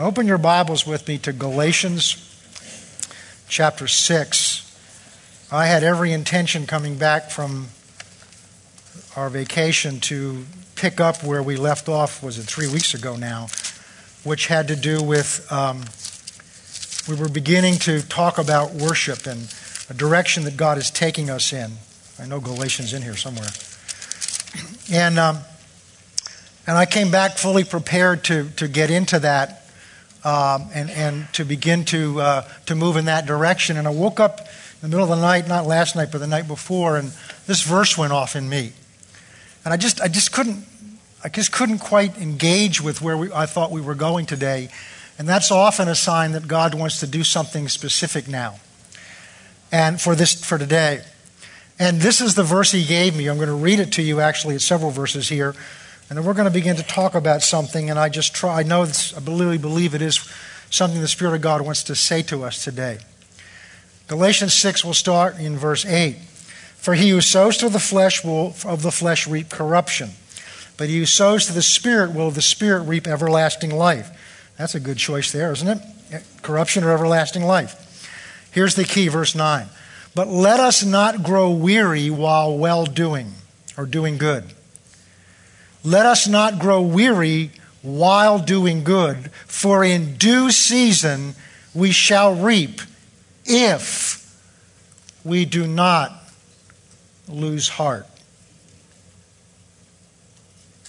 Open your Bibles with me to Galatians chapter 6. I had every intention coming back from our vacation to pick up where we left off, was it three weeks ago now, which had to do with um, we were beginning to talk about worship and a direction that God is taking us in. I know Galatians in here somewhere. And, um, and I came back fully prepared to, to get into that um, and, and to begin to, uh, to move in that direction. And I woke up in the middle of the night, not last night, but the night before, and this verse went off in me. And I just, I just couldn't, I just couldn't quite engage with where we, I thought we were going today. And that's often a sign that God wants to do something specific now. And for this, for today. And this is the verse he gave me. I'm going to read it to you actually. It's several verses here. And then we're going to begin to talk about something, and I just try, I know, this, I really believe it is something the Spirit of God wants to say to us today. Galatians 6 will start in verse 8. For he who sows to the flesh will of the flesh reap corruption, but he who sows to the Spirit will of the Spirit reap everlasting life. That's a good choice there, isn't it? Corruption or everlasting life. Here's the key, verse 9. But let us not grow weary while well doing or doing good. Let us not grow weary while doing good, for in due season we shall reap if we do not lose heart.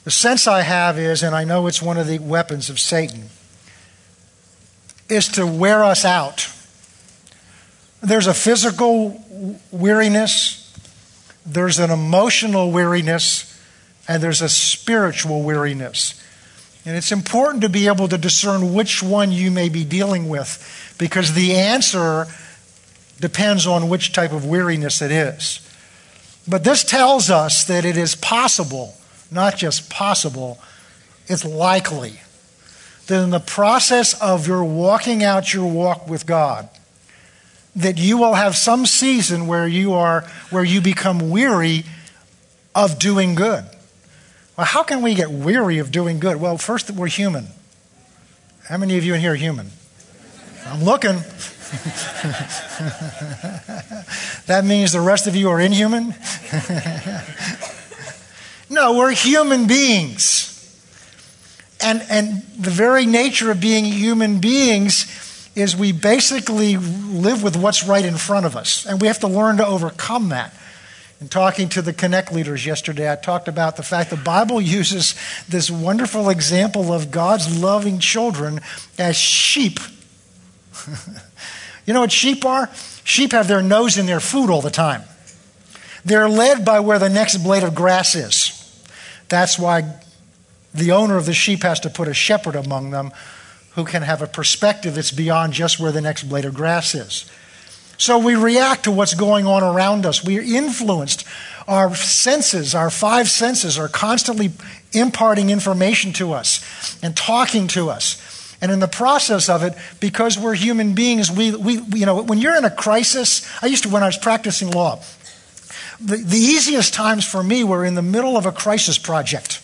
The sense I have is, and I know it's one of the weapons of Satan, is to wear us out. There's a physical weariness, there's an emotional weariness, and there's a spiritual weariness. And it's important to be able to discern which one you may be dealing with because the answer depends on which type of weariness it is. But this tells us that it is possible, not just possible, it's likely that in the process of your walking out your walk with God, that you will have some season where you are where you become weary of doing good. Well, how can we get weary of doing good? Well, first, we're human. How many of you in here are human? I'm looking. that means the rest of you are inhuman? no, we're human beings. And, and the very nature of being human beings is we basically live with what's right in front of us. And we have to learn to overcome that. In talking to the Connect leaders yesterday, I talked about the fact the Bible uses this wonderful example of God's loving children as sheep. you know what sheep are? Sheep have their nose in their food all the time. They're led by where the next blade of grass is. That's why the owner of the sheep has to put a shepherd among them who can have a perspective that's beyond just where the next blade of grass is. So we react to what's going on around us. We are influenced. Our senses, our five senses, are constantly imparting information to us and talking to us. And in the process of it, because we're human beings, we, we you know, when you're in a crisis, I used to, when I was practicing law, the, the easiest times for me were in the middle of a crisis project.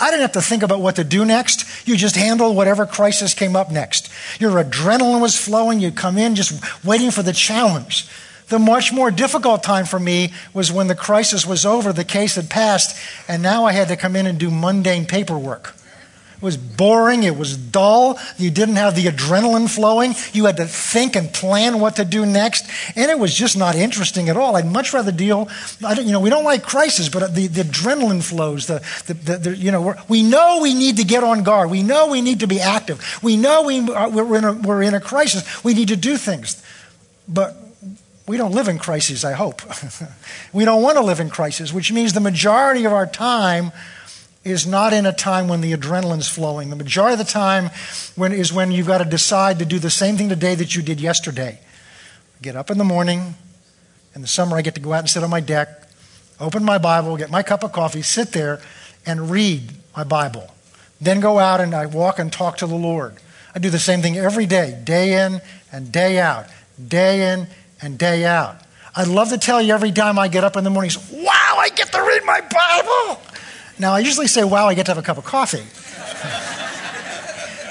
I didn't have to think about what to do next. You just handled whatever crisis came up next. Your adrenaline was flowing. You'd come in just waiting for the challenge. The much more difficult time for me was when the crisis was over, the case had passed, and now I had to come in and do mundane paperwork. It was boring. It was dull. You didn't have the adrenaline flowing. You had to think and plan what to do next. And it was just not interesting at all. I'd much rather deal, you know, we don't like crisis, but the, the adrenaline flows. The, the, the, the you know, we know we need to get on guard. We know we need to be active. We know we, uh, we're, in a, we're in a crisis. We need to do things. But we don't live in crises, I hope. we don't want to live in crises, which means the majority of our time is not in a time when the adrenaline's flowing. The majority of the time when, is when you've got to decide to do the same thing today that you did yesterday. Get up in the morning. In the summer, I get to go out and sit on my deck, open my Bible, get my cup of coffee, sit there, and read my Bible. Then go out and I walk and talk to the Lord. I do the same thing every day, day in and day out, day in and day out. I'd love to tell you every time I get up in the morning, wow, I get to read my Bible. Now, I usually say, wow, I get to have a cup of coffee.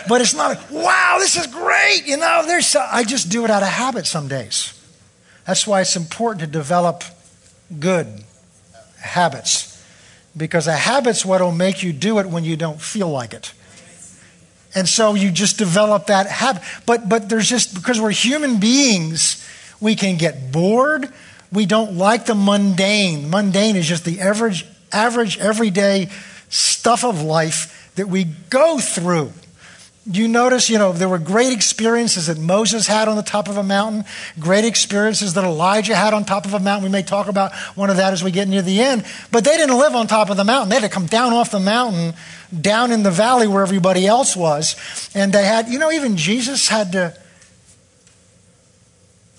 but it's not, wow, this is great. You know, there's, I just do it out of habit some days. That's why it's important to develop good habits. Because a habit's what will make you do it when you don't feel like it. And so you just develop that habit. But, but there's just, because we're human beings, we can get bored. We don't like the mundane. Mundane is just the average, average, everyday stuff of life that we go through. You notice, you know, there were great experiences that Moses had on the top of a mountain, great experiences that Elijah had on top of a mountain. We may talk about one of that as we get near the end. But they didn't live on top of the mountain. They had to come down off the mountain, down in the valley where everybody else was. And they had, you know, even Jesus had to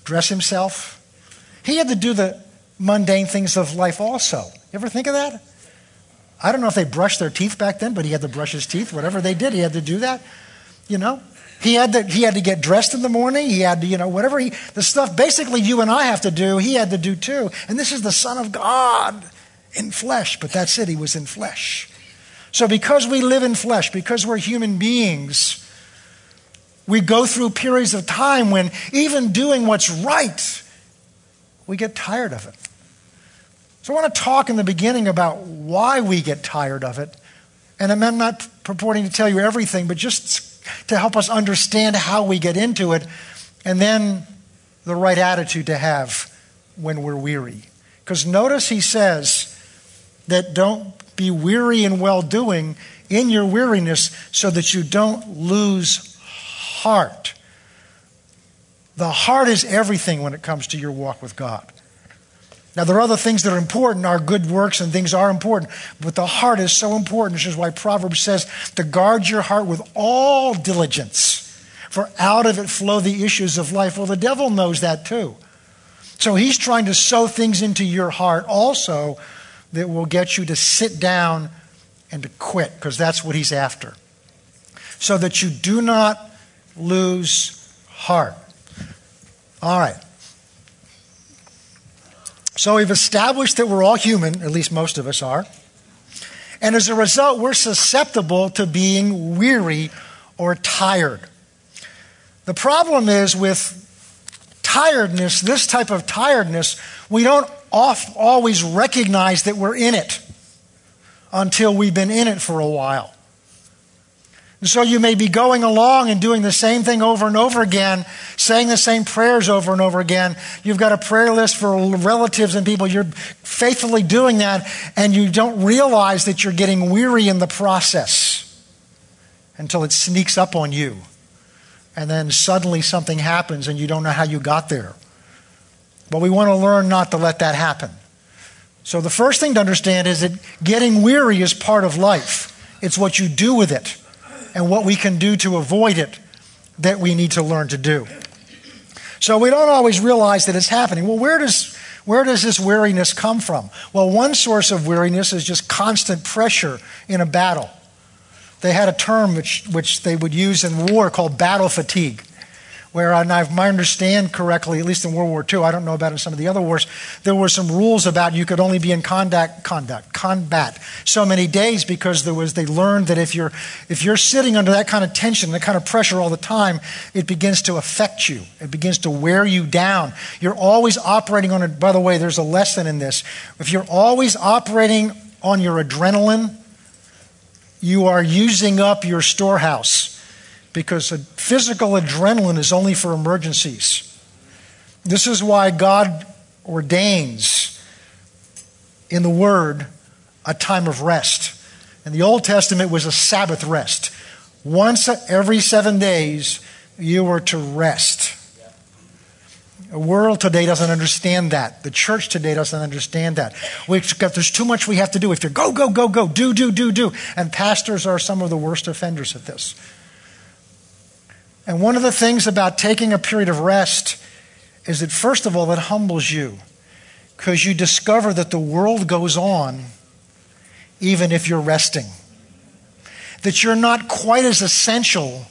dress himself. He had to do the mundane things of life also. You ever think of that? I don't know if they brushed their teeth back then, but he had to brush his teeth. Whatever they did, he had to do that. You know, he had to he had to get dressed in the morning. He had to you know whatever he the stuff basically you and I have to do. He had to do too. And this is the Son of God in flesh. But that's it. He was in flesh. So because we live in flesh, because we're human beings, we go through periods of time when even doing what's right, we get tired of it. So I want to talk in the beginning about why we get tired of it. And I'm not purporting to tell you everything, but just to help us understand how we get into it, and then the right attitude to have when we're weary. Because notice he says that don't be weary in well doing in your weariness so that you don't lose heart. The heart is everything when it comes to your walk with God. Now, there are other things that are important. Our good works and things are important. But the heart is so important, which is why Proverbs says to guard your heart with all diligence, for out of it flow the issues of life. Well, the devil knows that too. So he's trying to sow things into your heart also that will get you to sit down and to quit, because that's what he's after. So that you do not lose heart. All right. So we've established that we're all human, at least most of us are. And as a result, we're susceptible to being weary or tired. The problem is with tiredness, this type of tiredness, we don't oft, always recognize that we're in it until we've been in it for a while. And so you may be going along and doing the same thing over and over again, saying the same prayers over and over again. You've got a prayer list for relatives and people. You're faithfully doing that, and you don't realize that you're getting weary in the process until it sneaks up on you. And then suddenly something happens and you don't know how you got there. But we want to learn not to let that happen. So the first thing to understand is that getting weary is part of life, it's what you do with it and what we can do to avoid it that we need to learn to do. So we don't always realize that it's happening. Well, where does, where does this weariness come from? Well, one source of weariness is just constant pressure in a battle. They had a term which, which they would use in war called battle fatigue where, and I understand correctly, at least in World War II, I don't know about in some of the other wars, there were some rules about you could only be in conduct, conduct, combat so many days because there was, they learned that if you're, if you're sitting under that kind of tension, that kind of pressure all the time, it begins to affect you. It begins to wear you down. You're always operating on it. By the way, there's a lesson in this. If you're always operating on your adrenaline, you are using up your storehouse because physical adrenaline is only for emergencies. This is why God ordains in the Word a time of rest. In the Old Testament was a Sabbath rest. Once every seven days, you were to rest. The world today doesn't understand that. The church today doesn't understand that. We've got, there's too much we have to do. If you go, go, go, go, do, do, do, do. And pastors are some of the worst offenders at this. And one of the things about taking a period of rest is that, first of all, it humbles you because you discover that the world goes on even if you're resting. That you're not quite as essential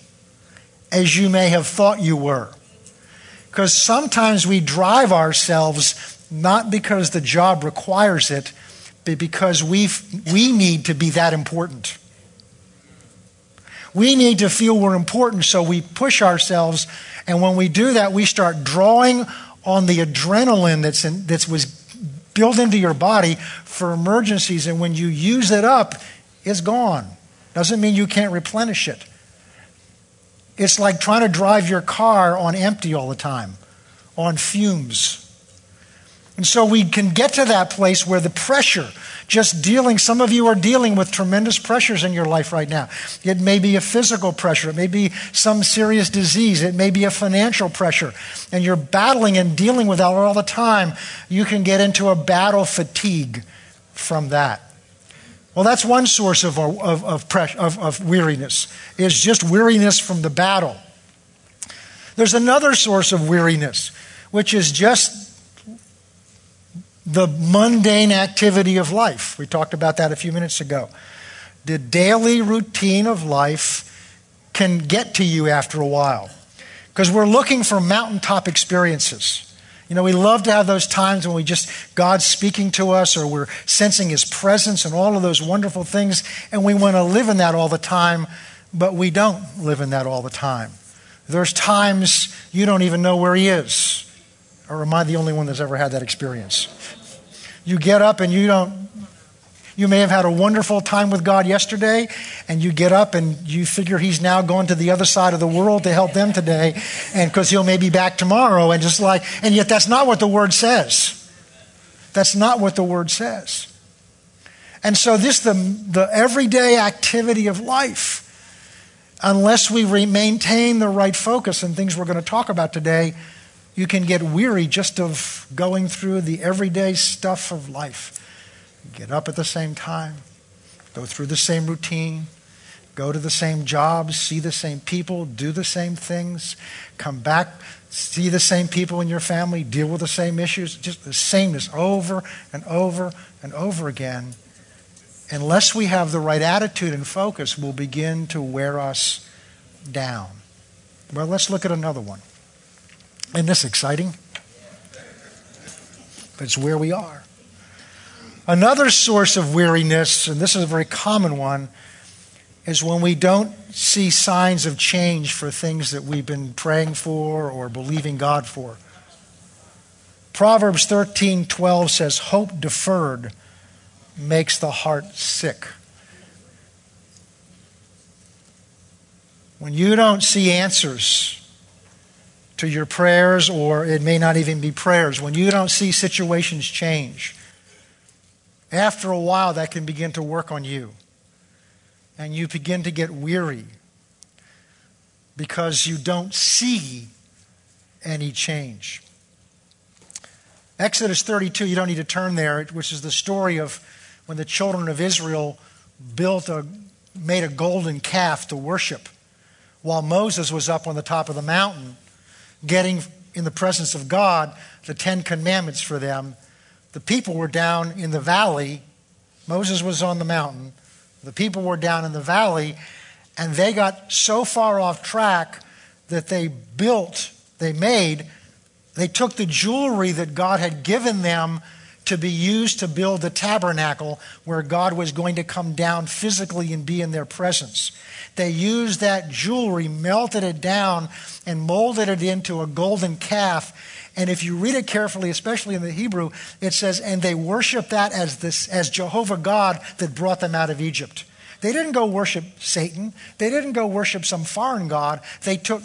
as you may have thought you were. Because sometimes we drive ourselves not because the job requires it, but because we we need to be that important. We need to feel we're important, so we push ourselves. And when we do that, we start drawing on the adrenaline that's in, that was built into your body for emergencies. And when you use it up, it's gone. Doesn't mean you can't replenish it. It's like trying to drive your car on empty all the time, on fumes. And so we can get to that place where the pressure, just dealing, some of you are dealing with tremendous pressures in your life right now. It may be a physical pressure, it may be some serious disease, it may be a financial pressure, and you're battling and dealing with that all the time. You can get into a battle fatigue from that. Well, that's one source of, of, of, pressure, of, of weariness, is just weariness from the battle. There's another source of weariness, which is just the mundane activity of life. We talked about that a few minutes ago. The daily routine of life can get to you after a while because we're looking for mountaintop experiences. You know, we love to have those times when we just, God's speaking to us or we're sensing His presence and all of those wonderful things, and we want to live in that all the time, but we don't live in that all the time. There's times you don't even know where He is. Or am I the only one that's ever had that experience? You get up and you don't, you may have had a wonderful time with God yesterday, and you get up and you figure He's now going to the other side of the world to help them today, and because He'll maybe back tomorrow, and just like, and yet that's not what the Word says. That's not what the Word says. And so, this, the, the everyday activity of life, unless we maintain the right focus and things we're going to talk about today, you can get weary just of going through the everyday stuff of life. Get up at the same time, go through the same routine, go to the same jobs, see the same people, do the same things, come back, see the same people in your family, deal with the same issues, just the sameness over and over and over again. Unless we have the right attitude and focus, will begin to wear us down. Well, let's look at another one. Isn't this exciting? But it's where we are. Another source of weariness, and this is a very common one, is when we don't see signs of change for things that we've been praying for or believing God for. Proverbs 13:12 says hope deferred makes the heart sick. When you don't see answers to your prayers, or it may not even be prayers, when you don't see situations change, after a while that can begin to work on you. And you begin to get weary because you don't see any change. Exodus 32, you don't need to turn there, which is the story of when the children of Israel built a, made a golden calf to worship while Moses was up on the top of the mountain getting in the presence of God the Ten Commandments for them. The people were down in the valley. Moses was on the mountain. The people were down in the valley, and they got so far off track that they built, they made, they took the jewelry that God had given them to be used to build the tabernacle where God was going to come down physically and be in their presence. They used that jewelry, melted it down, and molded it into a golden calf. And if you read it carefully, especially in the Hebrew, it says, and they worshiped that as, this, as Jehovah God that brought them out of Egypt. They didn't go worship Satan. They didn't go worship some foreign God. They took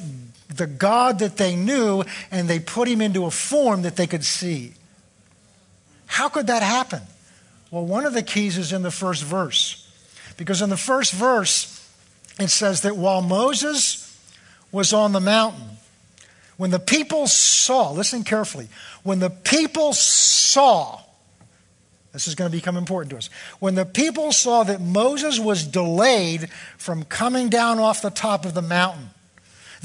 the God that they knew and they put him into a form that they could see. How could that happen? Well, one of the keys is in the first verse. Because in the first verse, it says that while Moses was on the mountain, when the people saw, listen carefully, when the people saw, this is going to become important to us. When the people saw that Moses was delayed from coming down off the top of the mountain,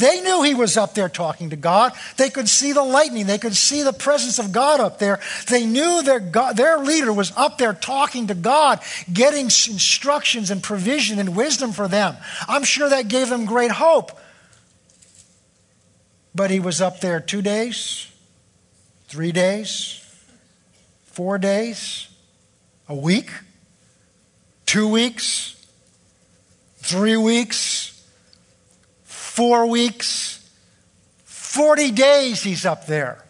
they knew he was up there talking to God. They could see the lightning. They could see the presence of God up there. They knew their, God, their leader was up there talking to God, getting instructions and provision and wisdom for them. I'm sure that gave them great hope. But he was up there two days, three days, four days, a week, two weeks, three weeks, four weeks, 40 days he's up there.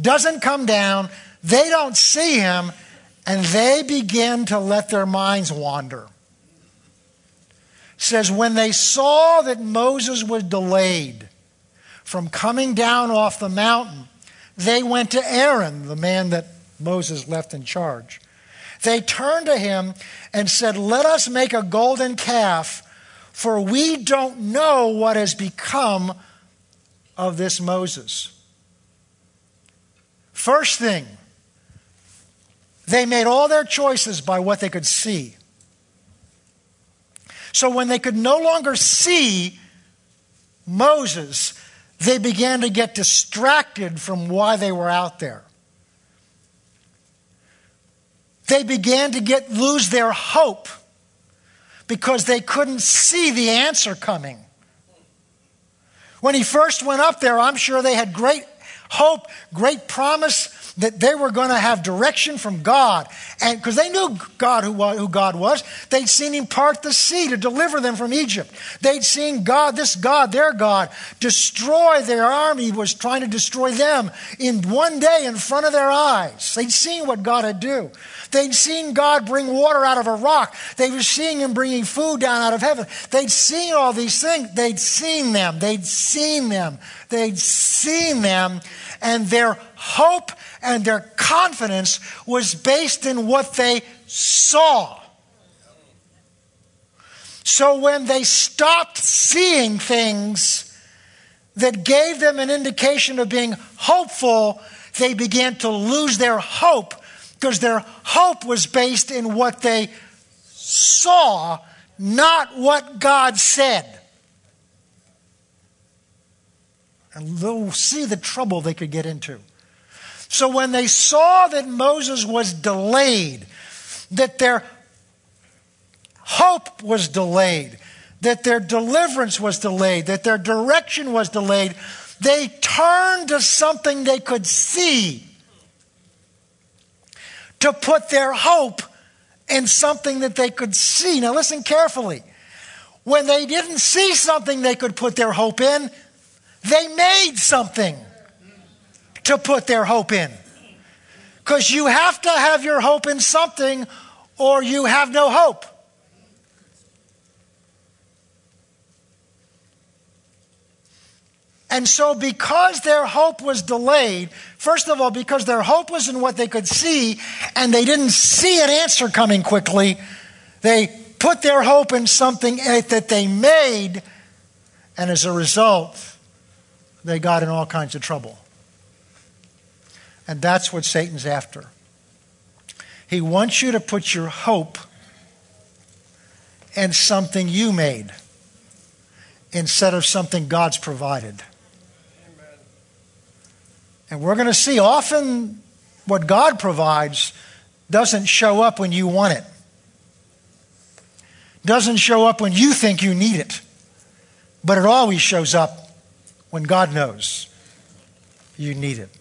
Doesn't come down. They don't see him, and they begin to let their minds wander. says, when they saw that Moses was delayed from coming down off the mountain, they went to Aaron, the man that Moses left in charge. They turned to him and said, Let us make a golden calf, for we don't know what has become of this Moses. First thing, they made all their choices by what they could see. So when they could no longer see Moses, they began to get distracted from why they were out there. They began to get lose their hope because they couldn't see the answer coming. When he first went up there, I'm sure they had great hope, great promise that they were going to have direction from God. And because they knew God who, who God was, they'd seen him part the sea to deliver them from Egypt. They'd seen God, this God, their God, destroy their army, was trying to destroy them in one day in front of their eyes. They'd seen what God had do. They'd seen God bring water out of a rock. They were seeing him bringing food down out of heaven. They'd seen all these things. They'd seen them. They'd seen them. They'd seen them. And their hope and their confidence was based in what they saw. So when they stopped seeing things that gave them an indication of being hopeful, they began to lose their hope because their hope was based in what they saw, not what God said. And they'll see the trouble they could get into. So when they saw that Moses was delayed, that their hope was delayed, that their deliverance was delayed, that their direction was delayed, they turned to something they could see to put their hope in something that they could see. Now, listen carefully. When they didn't see something they could put their hope in, they made something to put their hope in. Because you have to have your hope in something or you have no hope. And so, because their hope was delayed, first of all, because their hope was in what they could see and they didn't see an answer coming quickly, they put their hope in something eh, that they made, and as a result, they got in all kinds of trouble. And that's what Satan's after. He wants you to put your hope in something you made instead of something God's provided. And we're going to see often what God provides doesn't show up when you want it, doesn't show up when you think you need it, but it always shows up when God knows you need it.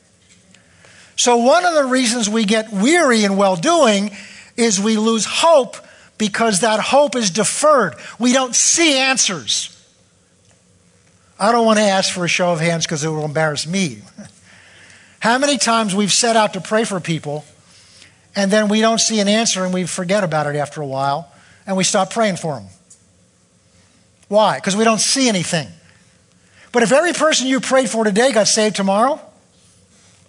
So, one of the reasons we get weary in well doing is we lose hope because that hope is deferred. We don't see answers. I don't want to ask for a show of hands because it will embarrass me. How many times we've set out to pray for people and then we don't see an answer and we forget about it after a while and we stop praying for them? Why? Because we don't see anything. But if every person you prayed for today got saved tomorrow,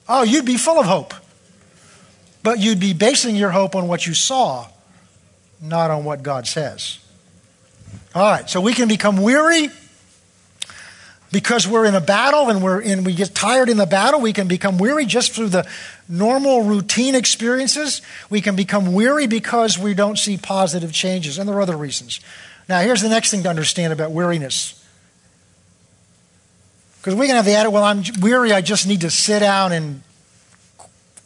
oh, you'd be full of hope. But you'd be basing your hope on what you saw, not on what God says. All right, so we can become weary because we're in a battle and we're in, we get tired in the battle, we can become weary just through the normal routine experiences. We can become weary because we don't see positive changes, and there are other reasons. Now, here's the next thing to understand about weariness. Because we can have the attitude, well, I'm weary, I just need to sit down and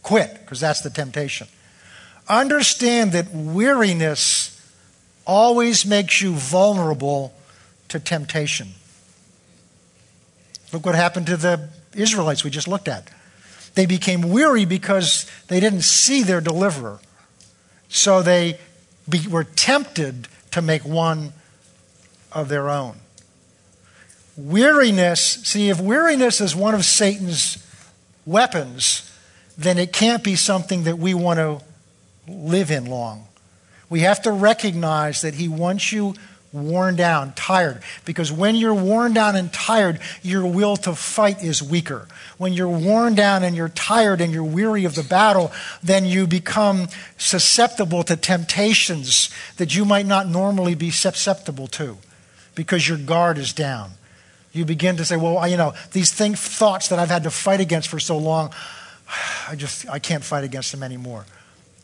quit, because that's the temptation. Understand that weariness always makes you vulnerable to temptation. Look what happened to the Israelites we just looked at. They became weary because they didn't see their deliverer. So they be, were tempted to make one of their own. Weariness, see, if weariness is one of Satan's weapons, then it can't be something that we want to live in long. We have to recognize that he wants you worn down, tired. Because when you're worn down and tired, your will to fight is weaker. When you're worn down and you're tired and you're weary of the battle, then you become susceptible to temptations that you might not normally be susceptible to because your guard is down. You begin to say, well, you know, these think, thoughts that I've had to fight against for so long, I just, I can't fight against them anymore.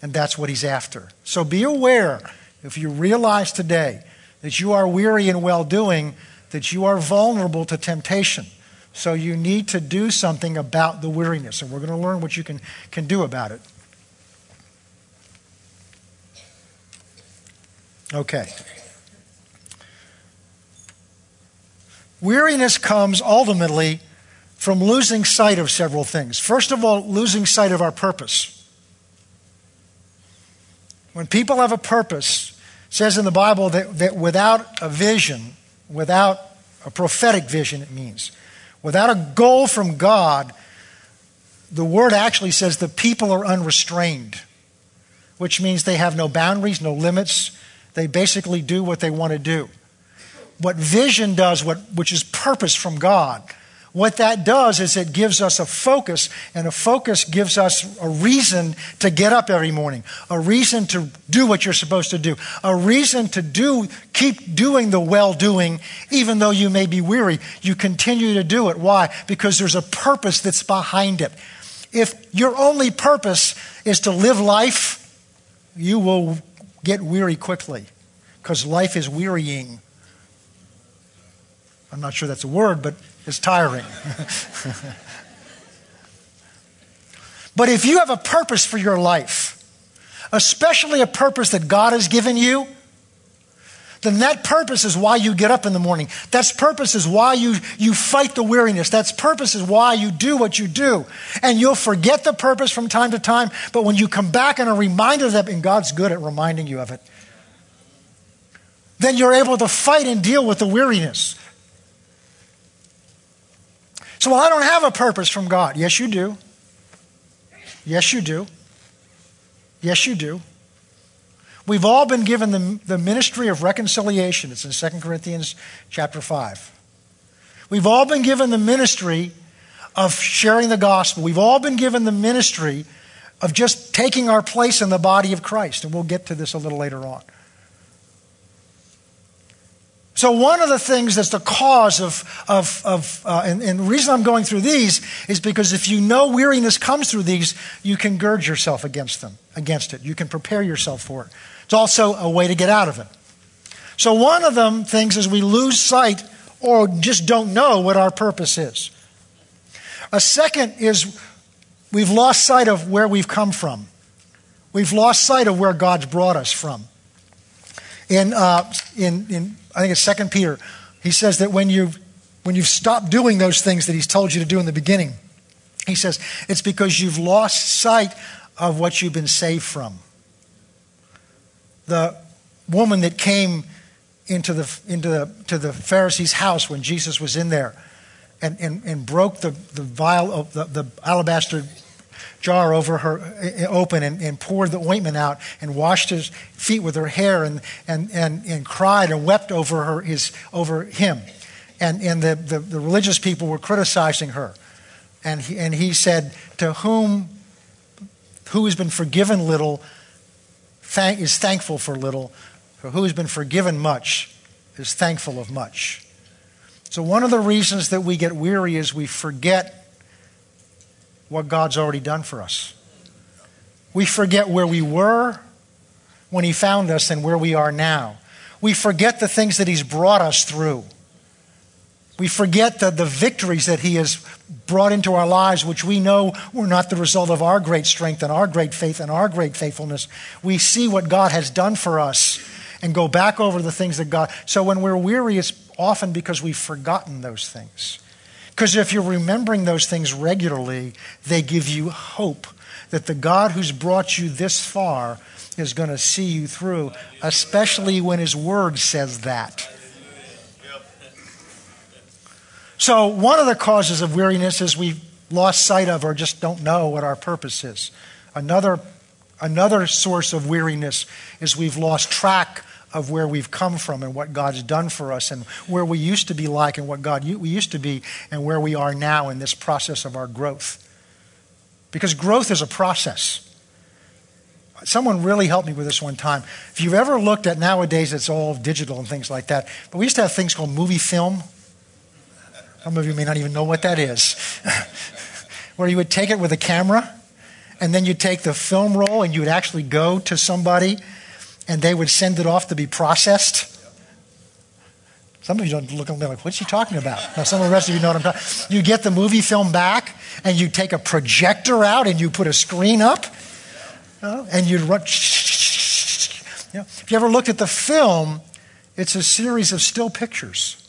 And that's what he's after. So be aware if you realize today that you are weary in well doing, that you are vulnerable to temptation. So you need to do something about the weariness, and we're going to learn what you can, can do about it. Okay. Weariness comes ultimately from losing sight of several things. First of all, losing sight of our purpose. When people have a purpose, says in the Bible that, that without a vision, without a prophetic vision, it means, without a goal from God, the word actually says the people are unrestrained, which means they have no boundaries, no limits. They basically do what they want to do. What vision does, what, which is purpose from God, what that does is it gives us a focus, and a focus gives us a reason to get up every morning, a reason to do what you're supposed to do, a reason to do, keep doing the well doing, even though you may be weary. You continue to do it. Why? Because there's a purpose that's behind it. If your only purpose is to live life, you will get weary quickly because life is wearying. I'm not sure that's a word, but it's tiring. but if you have a purpose for your life, especially a purpose that God has given you, then that purpose is why you get up in the morning. That's purpose is why you, you fight the weariness. That's purpose is why you do what you do. And you'll forget the purpose from time to time, but when you come back and are reminded of that, and God's good at reminding you of it, then you're able to fight and deal with the weariness. So, well, I don't have a purpose from God. Yes, you do. Yes, you do. Yes, you do. We've all been given the, the ministry of reconciliation. It's in 2 Corinthians chapter 5. We've all been given the ministry of sharing the gospel. We've all been given the ministry of just taking our place in the body of Christ. And we'll get to this a little later on. So, one of the things that's the cause of, of, of uh, and, and, the reason I'm going through these is because if you know weariness comes through these, you can gird yourself against them, against it. You can prepare yourself for it. It's also a way to get out of it. So, one of them things is we lose sight or just don't know what our purpose is. A second is we've lost sight of where we've come from. We've lost sight of where God's brought us from. In, uh, in, in I think it's Second Peter, he says that when you've, when you've stopped doing those things that he's told you to do in the beginning, he says it's because you've lost sight of what you've been saved from. The woman that came into the, into the, to the Pharisee's house when Jesus was in there and, and, and broke the, the vial of the, the alabaster jar over her eh, open and, and, poured the ointment out and washed his feet with her hair and, and, and, and cried and wept over her his over him. And, and the, the, the religious people were criticizing her. And he, and he said to whom who has been forgiven little thank, is thankful for little for who has been forgiven much is thankful of much. So one of the reasons that we get weary is we forget what God's already done for us. We forget where we were when He found us and where we are now. We forget the things that He's brought us through. We forget the, the victories that He has brought into our lives, which we know were not the result of our great strength and our great faith and our great faithfulness. We see what God has done for us and go back over the things that God. So when we're weary, it's often because we've forgotten those things. Because if you're remembering those things regularly, they give you hope that the God who's brought you this far is going to see you through, especially when His Word says that. So, one of the causes of weariness is we've lost sight of or just don't know what our purpose is. Another, another source of weariness is we've lost track of where we've come from and what God's done for us and where we used to be like and what God we used to be and where we are now in this process of our growth. Because growth is a process. Someone really helped me with this one time. If you've ever looked at nowadays, it's all digital and things like that. But we used to have things called movie film. Some of you may not even know what that is. Where you would take it with a camera, and then you'd take the film roll and you would actually go to somebody and they would send it off to be processed. Some of you don't look at me like, what's she talking about? Now, some of the rest of you know what I'm talking You get the movie film back, and you take a projector out, and you put a screen up, uh, and you run. You know, if you ever looked at the film, it's a series of still pictures.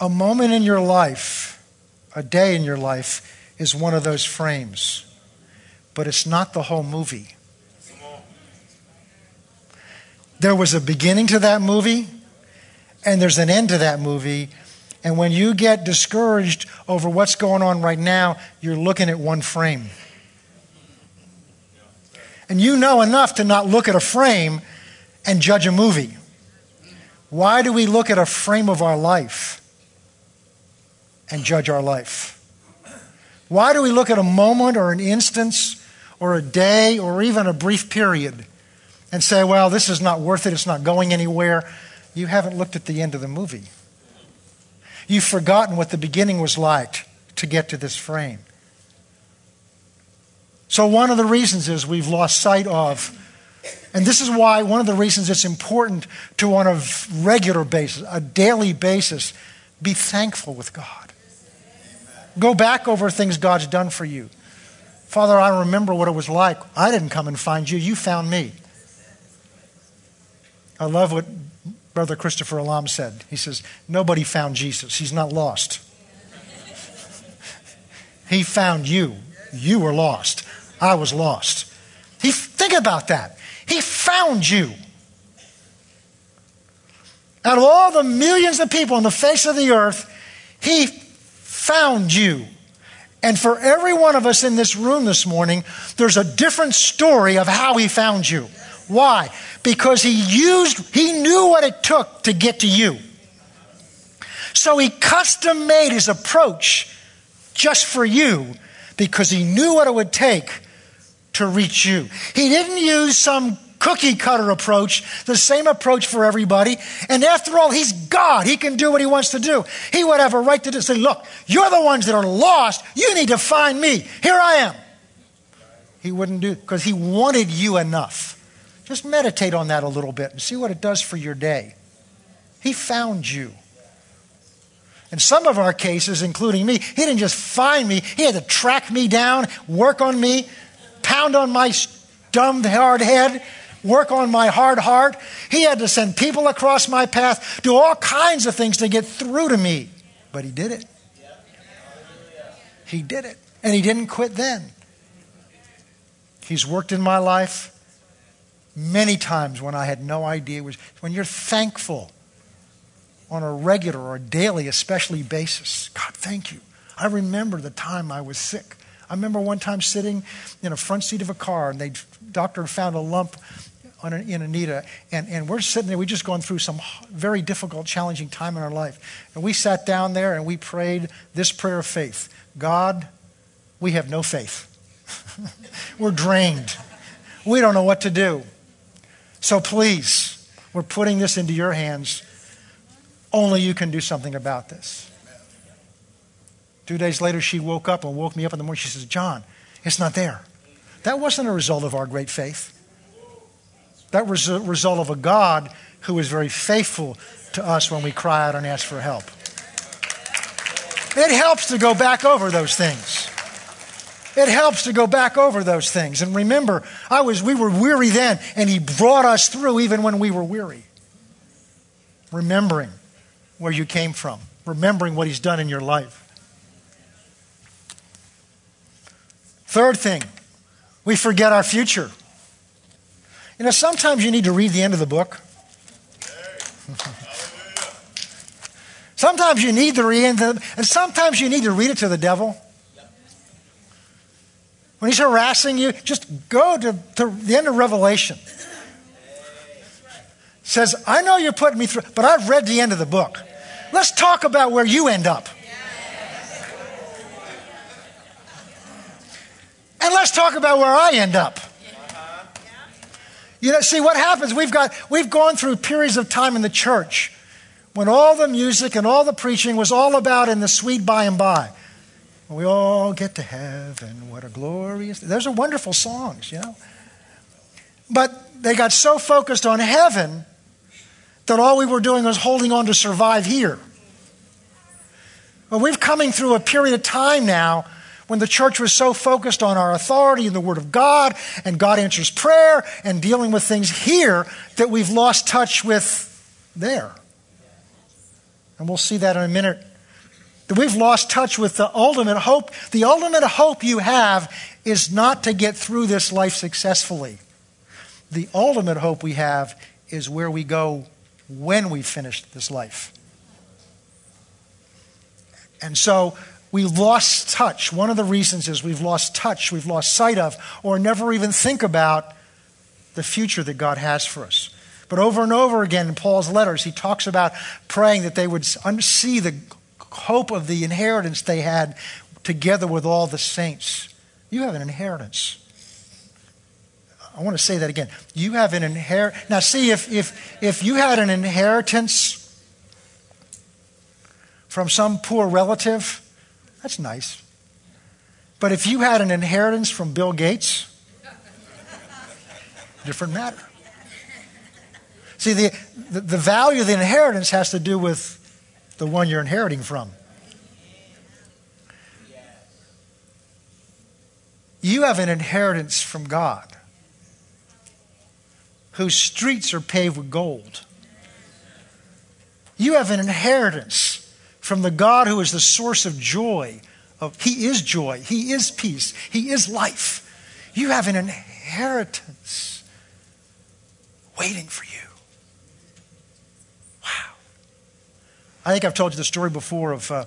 A moment in your life, a day in your life, is one of those frames but it's not the whole movie. There was a beginning to that movie, and there's an end to that movie. And when you get discouraged over what's going on right now, you're looking at one frame. And you know enough to not look at a frame and judge a movie. Why do we look at a frame of our life and judge our life? Why do we look at a moment or an instance or a day or even a brief period and say, well, this is not worth it, it's not going anywhere, you haven't looked at the end of the movie. You've forgotten what the beginning was like to get to this frame. So, one of the reasons is we've lost sight of, and this is why one of the reasons it's important to, on a regular basis, a daily basis, be thankful with God. Go back over things God's done for you. Father, I remember what it was like. I didn't come and find you, you found me. I love what Brother Christopher Alam said. He says, Nobody found Jesus, he's not lost. he found you. You were lost. I was lost. He, think about that. He found you. Out of all the millions of people on the face of the earth, he found you. And for every one of us in this room this morning, there's a different story of how he found you. Why? Because he used, he knew what it took to get to you. So he custom made his approach just for you because he knew what it would take to reach you. He didn't use some cookie cutter approach, the same approach for everybody. And after all, he's God. He can do what he wants to do. He would have a right to say, Look, you're the ones that are lost. You need to find me. Here I am. He wouldn't do because he wanted you enough. Just meditate on that a little bit and see what it does for your day. He found you. In some of our cases, including me, he didn't just find me, he had to track me down, work on me, pound on my dumb, hard head, work on my hard heart. He had to send people across my path, do all kinds of things to get through to me. But he did it. He did it. And he didn't quit then. He's worked in my life many times when I had no idea. Was when you're thankful on a regular or daily, especially basis. God, thank you. I remember the time I was sick. I remember one time sitting in a front seat of a car and the doctor found a lump on in Anita, and, and we're sitting there. We've just gone through some very difficult, challenging time in our life. And we sat down there and we prayed this prayer of faith God, we have no faith. we're drained. We don't know what to do. So please, we're putting this into your hands. Only you can do something about this. Two days later, she woke up and woke me up in the morning. She says, John, it's not there. That wasn't a result of our great faith. That was a result of a God who is very faithful to us when we cry out and ask for help. It helps to go back over those things. It helps to go back over those things. And remember, I was we were weary then, and he brought us through even when we were weary. Remembering where you came from, remembering what he's done in your life. Third thing, we forget our future. You know, sometimes you need to read the end of the book. sometimes you need to read it, and sometimes you need to read it to the devil. When he's harassing you, just go to, to the end of Revelation. Says, I know you're putting me through, but I've read the end of the book. Let's talk about where you end up. And let's talk about where I end up. You know, see what happens, we've got we've gone through periods of time in the church when all the music and all the preaching was all about in the sweet by and by. We all get to heaven. What a glorious. Those are wonderful songs, you know. But they got so focused on heaven that all we were doing was holding on to survive here. But we're coming through a period of time now when the church was so focused on our authority and the Word of God, and God answers prayer, and dealing with things here, that we've lost touch with there. And we'll see that in a minute. That we've lost touch with the ultimate hope. The ultimate hope you have is not to get through this life successfully. The ultimate hope we have is where we go when we finish this life. And so we lost touch. One of the reasons is we've lost touch, we've lost sight of, or never even think about the future that God has for us. But over and over again in Paul's letters, he talks about praying that they would see the hope of the inheritance they had together with all the saints. You have an inheritance. I want to say that again. You have an inheritance. Now, see, if, if, if you had an inheritance from some poor relative, that's nice. But if you had an inheritance from Bill Gates, different matter. See, the, the, the, value of the inheritance has to do with the one you're inheriting from. You have an inheritance from God whose streets are paved with gold. You have an inheritance from the God who is the source of joy. Of, he is joy. He is peace. He is life. You have an inheritance waiting for you. Wow. I think I've told you the story before of, uh,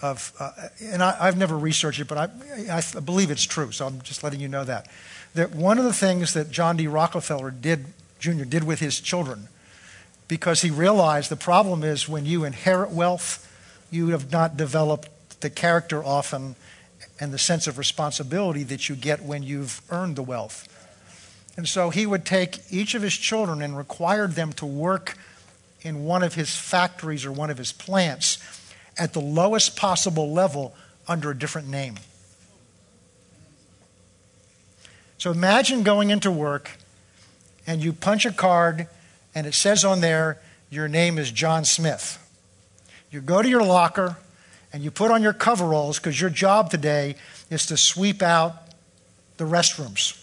of uh, and I, have never researched it, but I, I believe it's true, so I'm just letting you know that. That one of the things that John D. Rockefeller did, Jr., did with his children, because he realized the problem is when you inherit wealth, you have not developed the character often and the sense of responsibility that you get when you've earned the wealth. And so he would take each of his children and required them to work in one of his factories or one of his plants at the lowest possible level under a different name. So imagine going into work and you punch a card and it says on there, your name is John Smith. You go to your locker and you put on your coveralls because your job today is to sweep out the restrooms.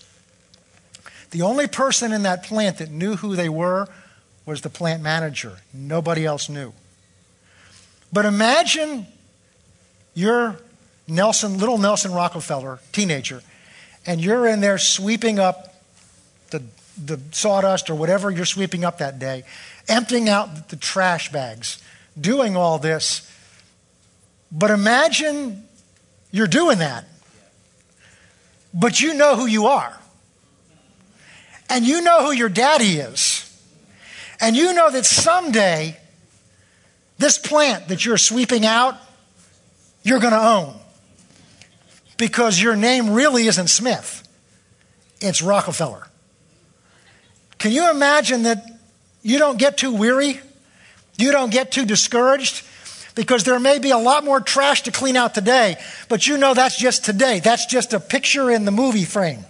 The only person in that plant that knew who they were was the plant manager. Nobody else knew. But imagine you're Nelson, little Nelson Rockefeller, teenager, and you're in there sweeping up the, the sawdust or whatever you're sweeping up that day, emptying out the trash bags doing all this. But imagine you're doing that, but you know who you are. And you know who your daddy is. And you know that someday, this plant that you're sweeping out, you're going to own. Because your name really isn't Smith, it's Rockefeller. Can you imagine that you don't get too weary? You don't get too discouraged because there may be a lot more trash to clean out today, but you know that's just today. That's just a picture in the movie frame.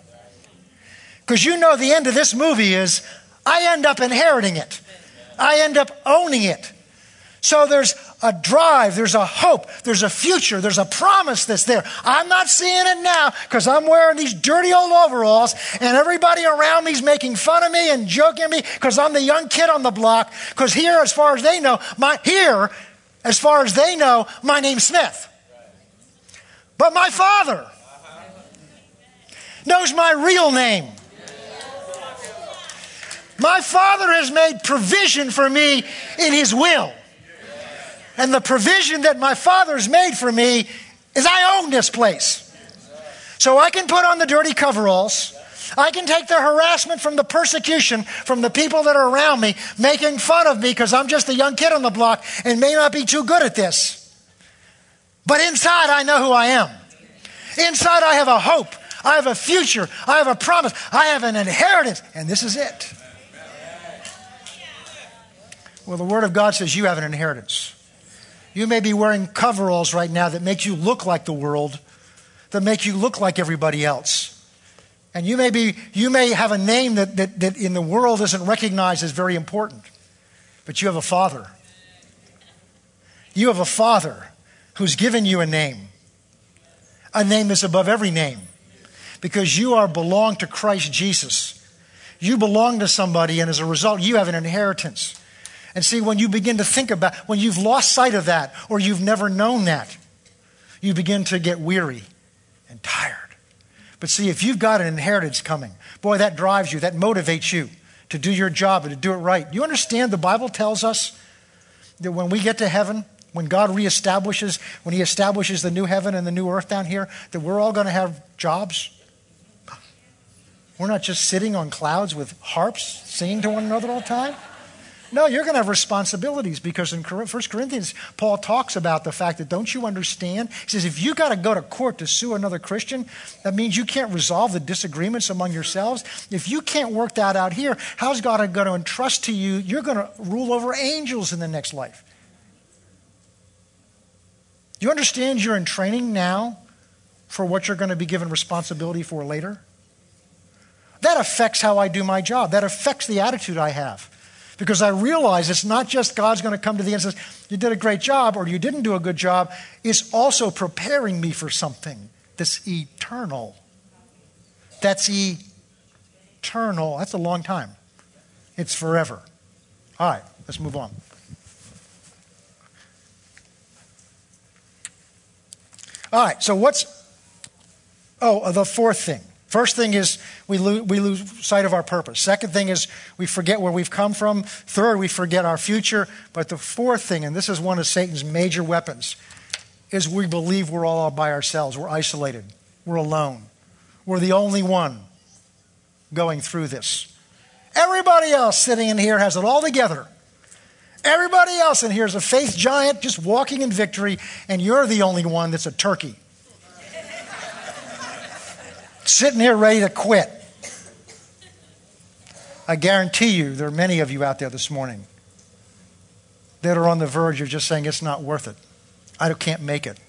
Because you know the end of this movie is I end up inheriting it, I end up owning it. So there's a drive, there's a hope, there's a future, there's a promise that's there. I'm not seeing it now because I'm wearing these dirty old overalls and everybody around me's making fun of me and joking me because I'm the young kid on the block. Because here, as far as they know, my here, as far as they know, my name's Smith. But my father knows my real name. My Father has made provision for me in His will. And the provision that my Father's made for me is I own this place. So I can put on the dirty coveralls. I can take the harassment from the persecution from the people that are around me, making fun of me because I'm just a young kid on the block and may not be too good at this. But inside, I know who I am. Inside, I have a hope. I have a future. I have a promise. I have an inheritance. And this is it. Well, the Word of God says you have an inheritance. You may be wearing coveralls right now that make you look like the world, that make you look like everybody else. And you may, be, you may have a name that, that, that in the world isn't recognized as very important, but you have a father. You have a father who's given you a name. A name that's above every name because you are belong to Christ Jesus. You belong to somebody, and as a result, you have an inheritance. And see, when you begin to think about, when you've lost sight of that or you've never known that, you begin to get weary and tired. But see, if you've got an inheritance coming, boy, that drives you, that motivates you to do your job and to do it right. You understand the Bible tells us that when we get to heaven, when God reestablishes, when He establishes the new heaven and the new earth down here, that we're all going to have jobs. We're not just sitting on clouds with harps singing to one another all the time. No, you're going to have responsibilities because in 1 Corinthians, Paul talks about the fact that don't you understand? He says, if you got to go to court to sue another Christian, that means you can't resolve the disagreements among yourselves. If you can't work that out here, how's God going to entrust to you? You're going to rule over angels in the next life. Do you understand you're in training now for what you're going to be given responsibility for later? That affects how I do my job. That affects the attitude I have. Because I realize it's not just God's going to come to the end and says, You did a great job or you didn't do a good job. It's also preparing me for something that's eternal. That's eternal. That's a long time. It's forever. All right, let's move on. All right, so what's. Oh, the fourth thing. First thing is we lose, we lose sight of our purpose. Second thing is we forget where we've come from. Third, we forget our future. But the fourth thing, and this is one of Satan's major weapons, is we believe we're all by ourselves. We're isolated. We're alone. We're the only one going through this. Everybody else sitting in here has it all together. Everybody else in here is a faith giant just walking in victory, and you're the only one that's a turkey sitting here ready to quit. I guarantee you there are many of you out there this morning that are on the verge of just saying it's not worth it. I can't make it.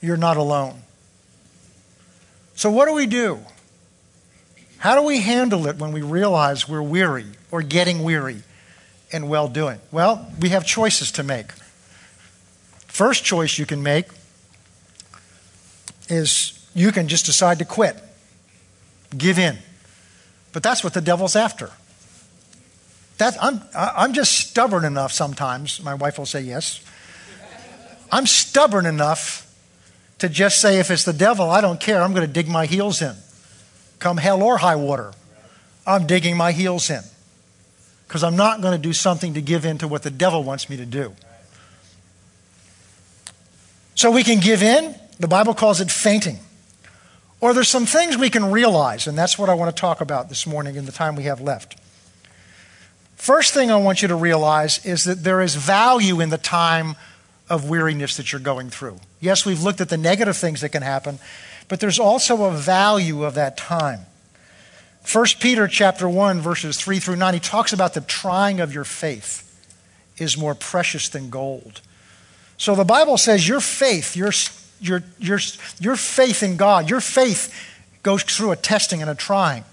You're not alone. So, what do we do? How do we handle it when we realize we're weary or getting weary and well doing? Well, we have choices to make. First choice you can make is you can just decide to quit, give in. But that's what the devil's after. That, I'm, I'm just stubborn enough sometimes, my wife will say yes. I'm stubborn enough to just say, if it's the devil, I don't care. I'm going to dig my heels in. Come hell or high water, I'm digging my heels in. Because I'm not going to do something to give in to what the devil wants me to do. So we can give in, the Bible calls it fainting. Or there's some things we can realize, and that's what I want to talk about this morning in the time we have left. First thing I want you to realize is that there is value in the time of weariness that you're going through. Yes, we've looked at the negative things that can happen, but there's also a value of that time. 1 Peter chapter 1 verses 3 through 9 he talks about the trying of your faith is more precious than gold. So the Bible says your faith, your your, your, your faith in God, your faith goes through a testing and a trying.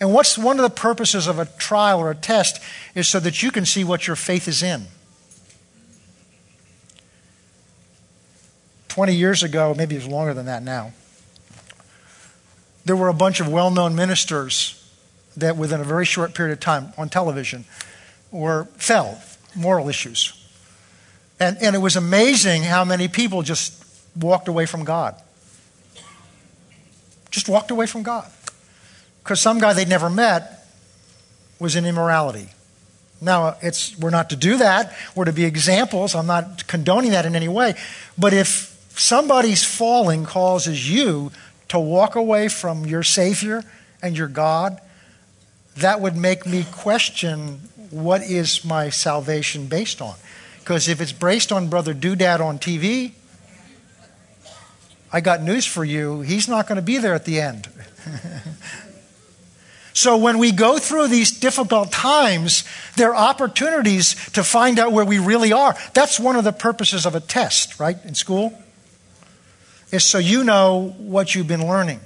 And what's one of the purposes of a trial or a test is so that you can see what your faith is in. 20 years ago, maybe it's longer than that now, there were a bunch of well known ministers that within a very short period of time on television were fell moral issues. And, and it was amazing how many people just walked away from God. Just walked away from God. because some guy they'd never met was in immorality. Now, it's, we're not to do that. We're to be examples. I'm not condoning that in any way. But if somebody's falling causes you to walk away from your Savior and your God, that would make me question what is my salvation based on. Because if it's based on Brother Doodad on TV, I got news for you. He's not going to be there at the end. So when we go through these difficult times, there are opportunities to find out where we really are. That's one of the purposes of a test, right, in school? Is so you know what you've been learning.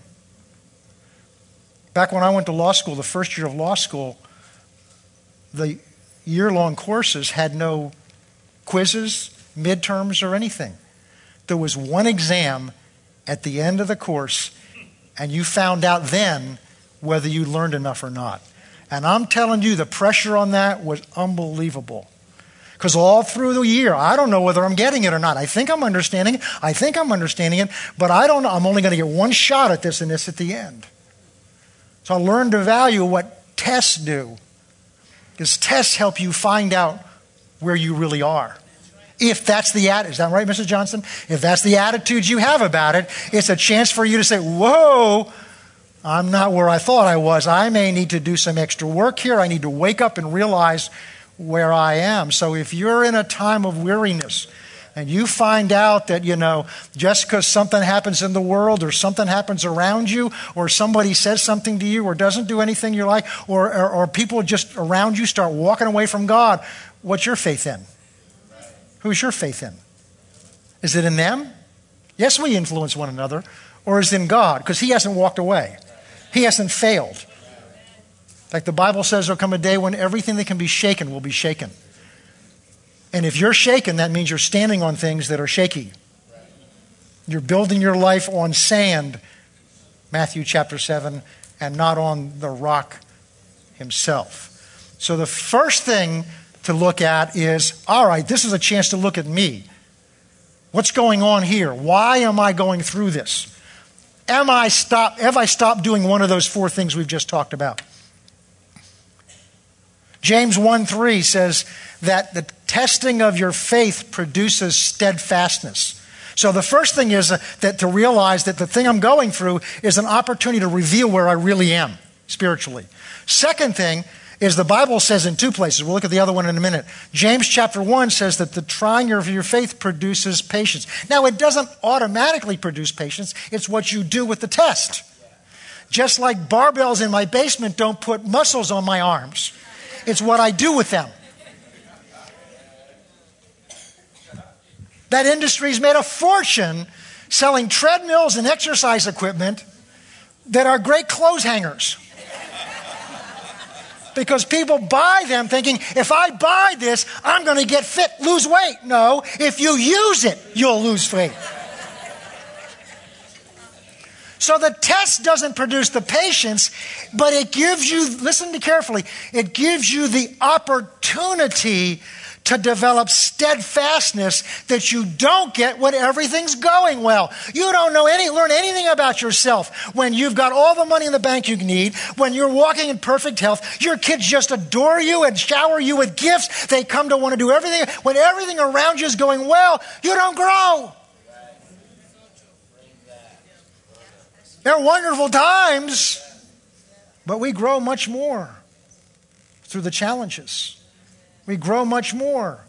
Back when I went to law school, the first year of law school, the year long courses had no quizzes, midterms, or anything. There was one exam at the end of the course, and you found out then whether you learned enough or not. And I'm telling you, the pressure on that was unbelievable. Because all through the year, I don't know whether I'm getting it or not. I think I'm understanding it. I think I'm understanding it, but I don't know. I'm only going to get one shot at this and this at the end. So I learned to value what tests do. Because tests help you find out where you really are. If that's the attitude, is that right, Mrs. Johnson? If that's the attitude you have about it, it's a chance for you to say, Whoa, I'm not where I thought I was. I may need to do some extra work here. I need to wake up and realize where I am. So if you're in a time of weariness, and you find out that, you know, just because something happens in the world or something happens around you or somebody says something to you or doesn't do anything you like or, or, or, people just around you start walking away from God, what's your faith in? Who's your faith in? Is it in them? Yes, we influence one another. Or is it in God? Because He hasn't walked away. He hasn't failed. Like the Bible says, there'll come a day when everything that can be shaken will be shaken. And if you're shaken, that means you're standing on things that are shaky. You're building your life on sand, Matthew chapter 7, and not on the rock himself. So the first thing to look at is all right, this is a chance to look at me. What's going on here? Why am I going through this? Am I stop, have I stopped doing one of those four things we've just talked about? James 1 3 says that the testing of your faith produces steadfastness. So the first thing is that to realize that the thing I'm going through is an opportunity to reveal where I really am spiritually. Second thing is the Bible says in two places. We'll look at the other one in a minute. James chapter 1 says that the trying of your faith produces patience. Now, it doesn't automatically produce patience, it's what you do with the test. Just like barbells in my basement don't put muscles on my arms, it's what I do with them. That industry's made a fortune selling treadmills and exercise equipment that are great clothes hangers because people buy them thinking, if I buy this, I'm going to get fit, lose weight. No, if you use it, you'll lose weight. So the test doesn't produce the patience, but it gives you, listen to carefully, it gives you the opportunity to develop steadfastness that you don't get when everything's going well. You don't know any, learn anything about yourself when you've got all the money in the bank you need, when you're walking in perfect health, your kids just adore you and shower you with gifts. They come to want to do everything. When everything around you is going well, you don't grow. They're wonderful times, but we grow much more through the challenges. We grow much more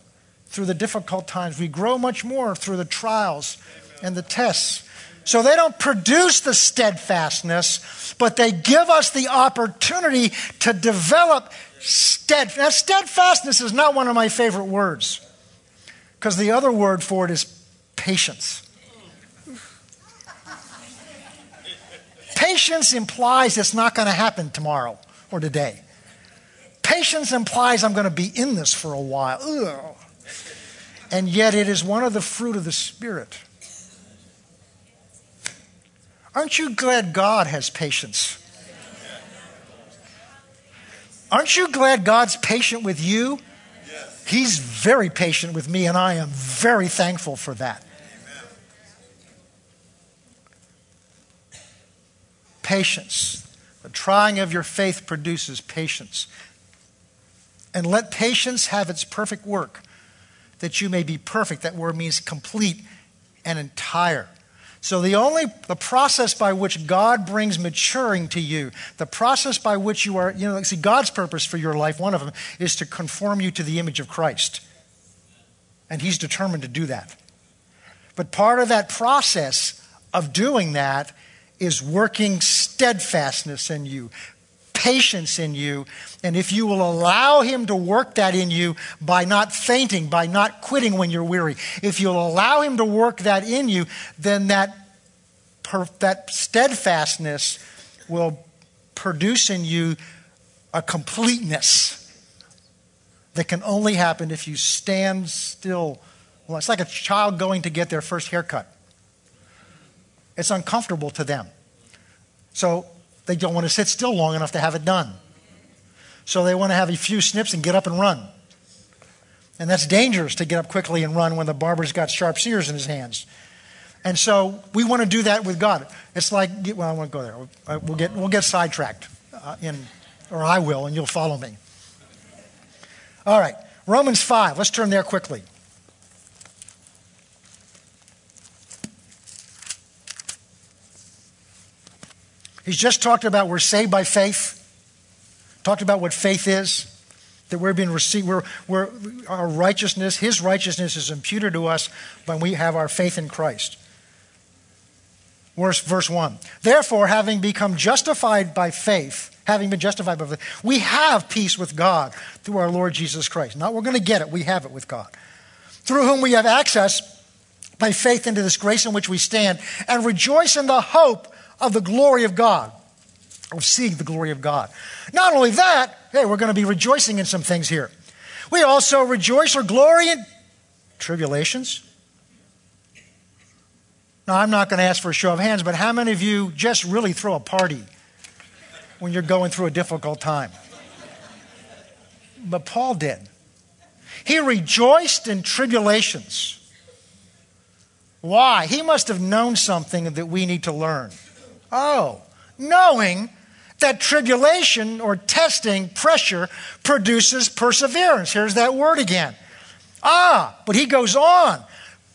through the difficult times. We grow much more through the trials and the tests. So they don't produce the steadfastness, but they give us the opportunity to develop steadfastness. Now, steadfastness is not one of my favorite words because the other word for it is patience. Patience implies it's not going to happen tomorrow or today. Patience implies I'm going to be in this for a while. Ugh. And yet it is one of the fruit of the Spirit. Aren't you glad God has patience? Aren't you glad God's patient with you? He's very patient with me, and I am very thankful for that. Patience. The trying of your faith produces patience. And let patience have its perfect work, that you may be perfect. That word means complete and entire. So the only the process by which God brings maturing to you, the process by which you are, you know, see God's purpose for your life, one of them is to conform you to the image of Christ. And he's determined to do that. But part of that process of doing that is working steadfastness in you, patience in you. And if you will allow Him to work that in you by not fainting, by not quitting when you're weary, if you'll allow Him to work that in you, then that, per, that steadfastness will produce in you a completeness that can only happen if you stand still. Well, it's like a child going to get their first haircut. It's uncomfortable to them. So they don't want to sit still long enough to have it done. So they want to have a few snips and get up and run. And that's dangerous to get up quickly and run when the barber's got sharp shears in his hands. And so we want to do that with God. It's like, well, I won't go there. We'll get, we'll get sidetracked, uh, in, or I will, and you'll follow me. All right, Romans 5. Let's turn there quickly. He's just talked about we're saved by faith, talked about what faith is, that we're being received, we're, we're, our righteousness, his righteousness is imputed to us when we have our faith in Christ. Verse, verse 1. Therefore, having become justified by faith, having been justified by faith, we have peace with God through our Lord Jesus Christ. Not we're going to get it, we have it with God. Through whom we have access by faith into this grace in which we stand and rejoice in the hope of the glory of God, of seeing the glory of God. Not only that, hey, we're going to be rejoicing in some things here. We also rejoice or glory in tribulations. Now, I'm not going to ask for a show of hands, but how many of you just really throw a party when you're going through a difficult time? But Paul did. He rejoiced in tribulations. Why? He must have known something that we need to learn. Oh, knowing that tribulation or testing, pressure, produces perseverance. Here's that word again. Ah, but he goes on.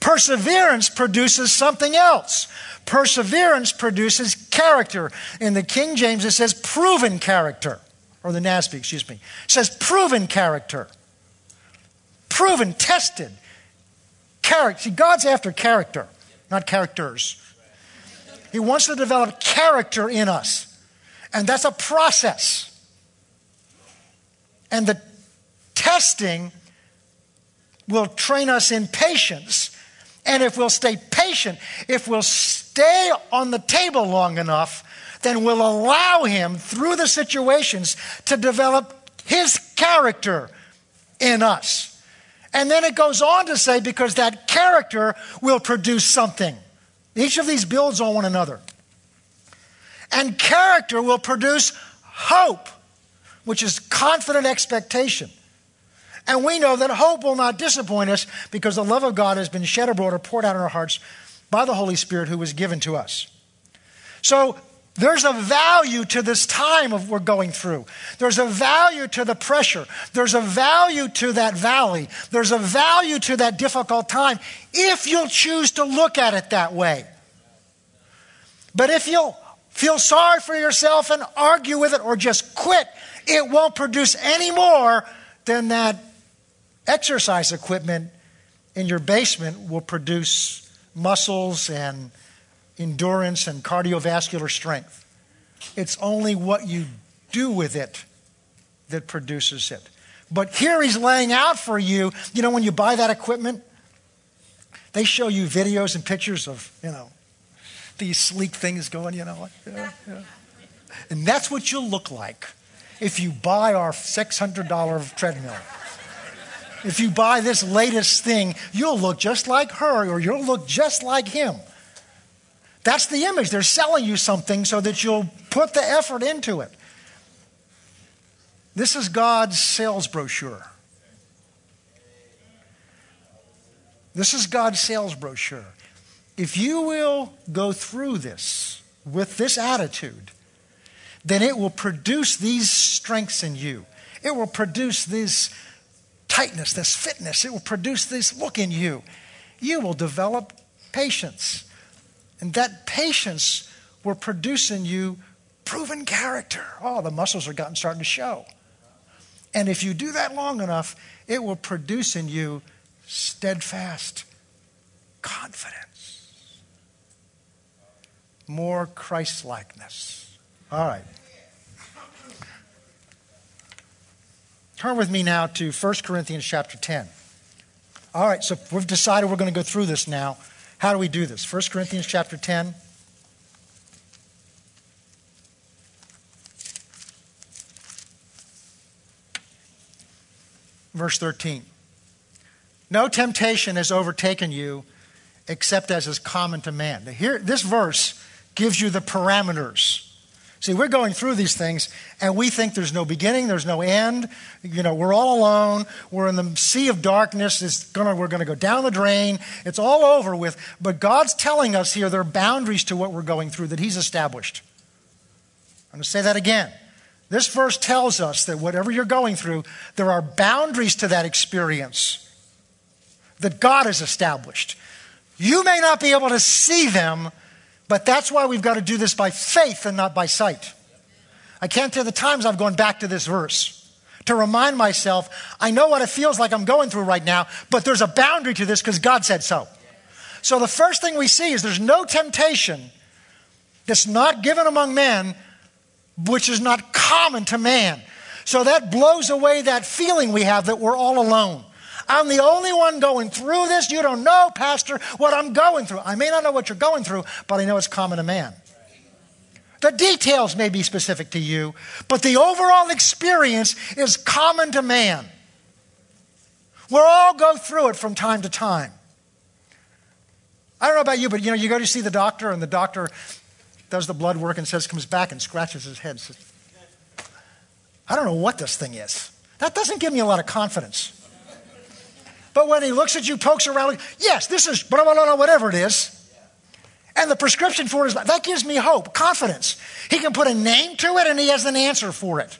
Perseverance produces something else. Perseverance produces character. In the King James, it says proven character, or the NASB, excuse me. Says proven character. Proven, tested. Character. See, God's after character, not characters. He wants to develop character in us. And that's a process. And the testing will train us in patience. And if we'll stay patient, if we'll stay on the table long enough, then we'll allow Him through the situations to develop His character in us. And then it goes on to say, because that character will produce something. Each of these builds on one another. And character will produce hope, which is confident expectation. And we know that hope will not disappoint us because the love of God has been shed abroad or poured out in our hearts by the Holy Spirit who was given to us. So there's a value to this time of we're going through. There's a value to the pressure. There's a value to that valley. There's a value to that difficult time if you'll choose to look at it that way. But if you'll feel sorry for yourself and argue with it or just quit, it won't produce any more than that exercise equipment in your basement will produce muscles and endurance and cardiovascular strength. It's only what you do with it that produces it. But here he's laying out for you, you know, when you buy that equipment, they show you videos and pictures of, you know, these sleek things going, you know. Yeah, yeah. And that's what you'll look like if you buy our $600 treadmill. If you buy this latest thing, you'll look just like her or you'll look just like him. That's the image. They're selling you something so that you'll put the effort into it. This is God's sales brochure. This is God's sales brochure. If you will go through this with this attitude, then it will produce these strengths in you. It will produce this tightness, this fitness. It will produce this look in you. You will develop patience. And that patience will produce in you proven character. Oh, the muscles are gotten starting to show. And if you do that long enough, it will produce in you steadfast confidence, more Christ likeness. All right. Turn with me now to 1 Corinthians chapter 10. All right, so we've decided we're going to go through this now. How do we do this? 1 Corinthians chapter 10. Verse 13. No temptation has overtaken you except as is common to man. Here, this verse gives you the parameters. See, we're going through these things and we think there's no beginning, there's no end. You know, we're all alone. We're in the sea of darkness. It's gonna, we're going to go down the drain. It's all over with. But God's telling us here there are boundaries to what we're going through that He's established. I'm going to say that again. This verse tells us that whatever you're going through, there are boundaries to that experience that God has established. You may not be able to see them, but that's why we've got to do this by faith and not by sight. I can't tell the times I've gone back to this verse to remind myself, I know what it feels like I'm going through right now, but there's a boundary to this because God said so. So the first thing we see is there's no temptation that's not given among men which is not common to man. So that blows away that feeling we have that we're all alone. I'm the only one going through this. You don't know, Pastor, what I'm going through. I may not know what you're going through, but I know it's common to man. The details may be specific to you, but the overall experience is common to man. We'll all go through it from time to time. I don't know about you, but you know, you go to see the doctor, and the doctor does the blood work and says, comes back and scratches his head. Says, I don't know what this thing is. That doesn't give me a lot of confidence. But when he looks at you, pokes around, yes, this is blah, blah, blah, whatever it is. And the prescription for it is that gives me hope, confidence. He can put a name to it and he has an answer for it.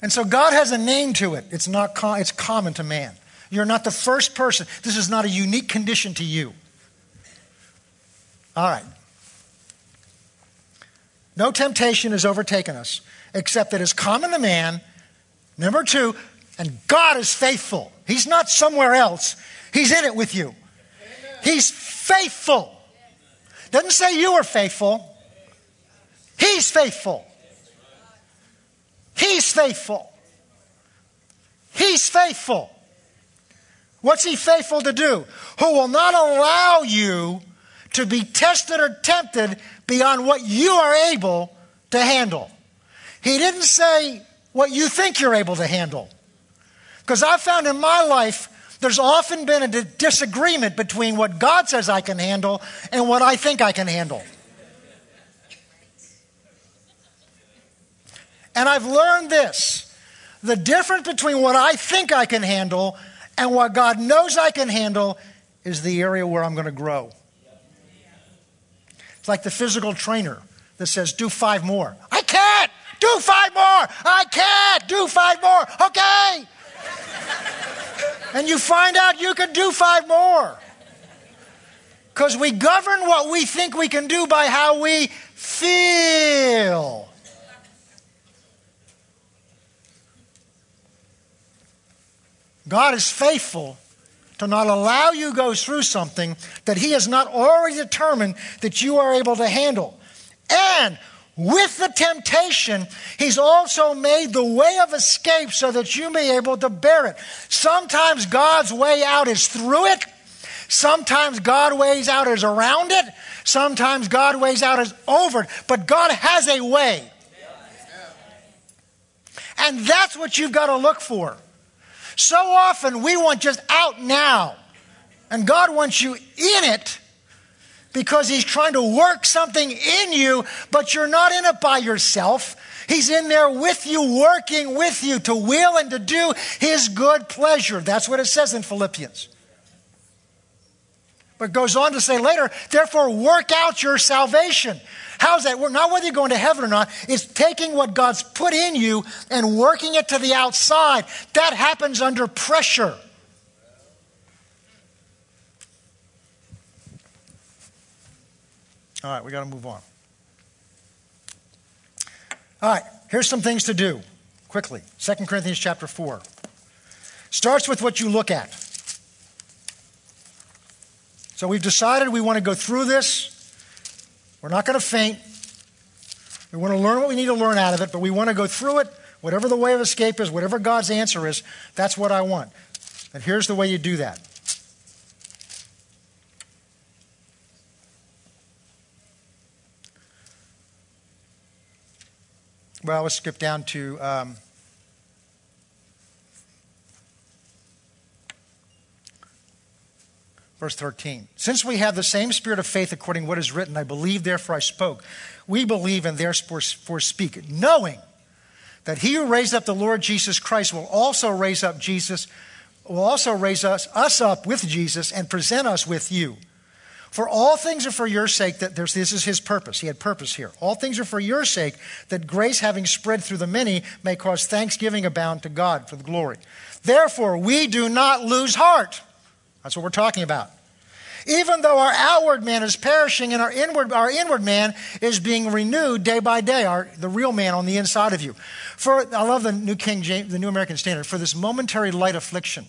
And so God has a name to it. It's not it's common to man. You're not the first person. This is not a unique condition to you. All right. No temptation has overtaken us except that is common to man. Number two, and God is faithful. He's not somewhere else, He's in it with you. He's faithful. Doesn't say you are faithful, He's faithful. He's faithful. He's faithful. What's He faithful to do? Who will not allow you to be tested or tempted beyond what you are able to handle. He didn't say what you think you're able to handle. Because I've found in my life, there's often been a disagreement between what God says I can handle and what I think I can handle. And I've learned this the difference between what I think I can handle and what God knows I can handle is the area where I'm going to grow. It's like the physical trainer that says, do five more. I can't! Do five more! I can't! Do five more! Okay! and you find out you can do five more. Because we govern what we think we can do by how we feel. God is faithful to not allow you go through something that he has not already determined that you are able to handle. And with the temptation, he's also made the way of escape so that you may be able to bear it. Sometimes God's way out is through it. Sometimes God ways out is around it. Sometimes God ways out is over it. But God has a way. And that's what you've got to look for. So often we want just out now. And God wants you in it because He's trying to work something in you, but you're not in it by yourself. He's in there with you, working with you to will and to do His good pleasure. That's what it says in Philippians. But goes on to say later, therefore work out your salvation. How's that work? Not whether you're going to heaven or not. It's taking what God's put in you and working it to the outside. That happens under pressure. All right, we got to move on. All right, here's some things to do quickly. 2 Corinthians chapter 4. Starts with what you look at. So we've decided we want to go through this. We're not going to faint. We want to learn what we need to learn out of it, but we want to go through it. Whatever the way of escape is, whatever God's answer is, that's what I want. And here's the way you do that. Well, let's skip down to um, verse 13. Since we have the same spirit of faith according to what is written, I believe, therefore I spoke. We believe and therefore speak, knowing that he who raised up the Lord Jesus Christ will also raise up Jesus, will also raise us, us up with Jesus and present us with you. For all things are for your sake that this is his purpose. He had purpose here. All things are for your sake that grace having spread through the many may cause thanksgiving abound to God for the glory. Therefore, we do not lose heart. That's what we're talking about. Even though our outward man is perishing and our inward, our inward man is being renewed day by day, our, the real man on the inside of you. For, I love the New King James, the New American Standard, for this momentary light affliction.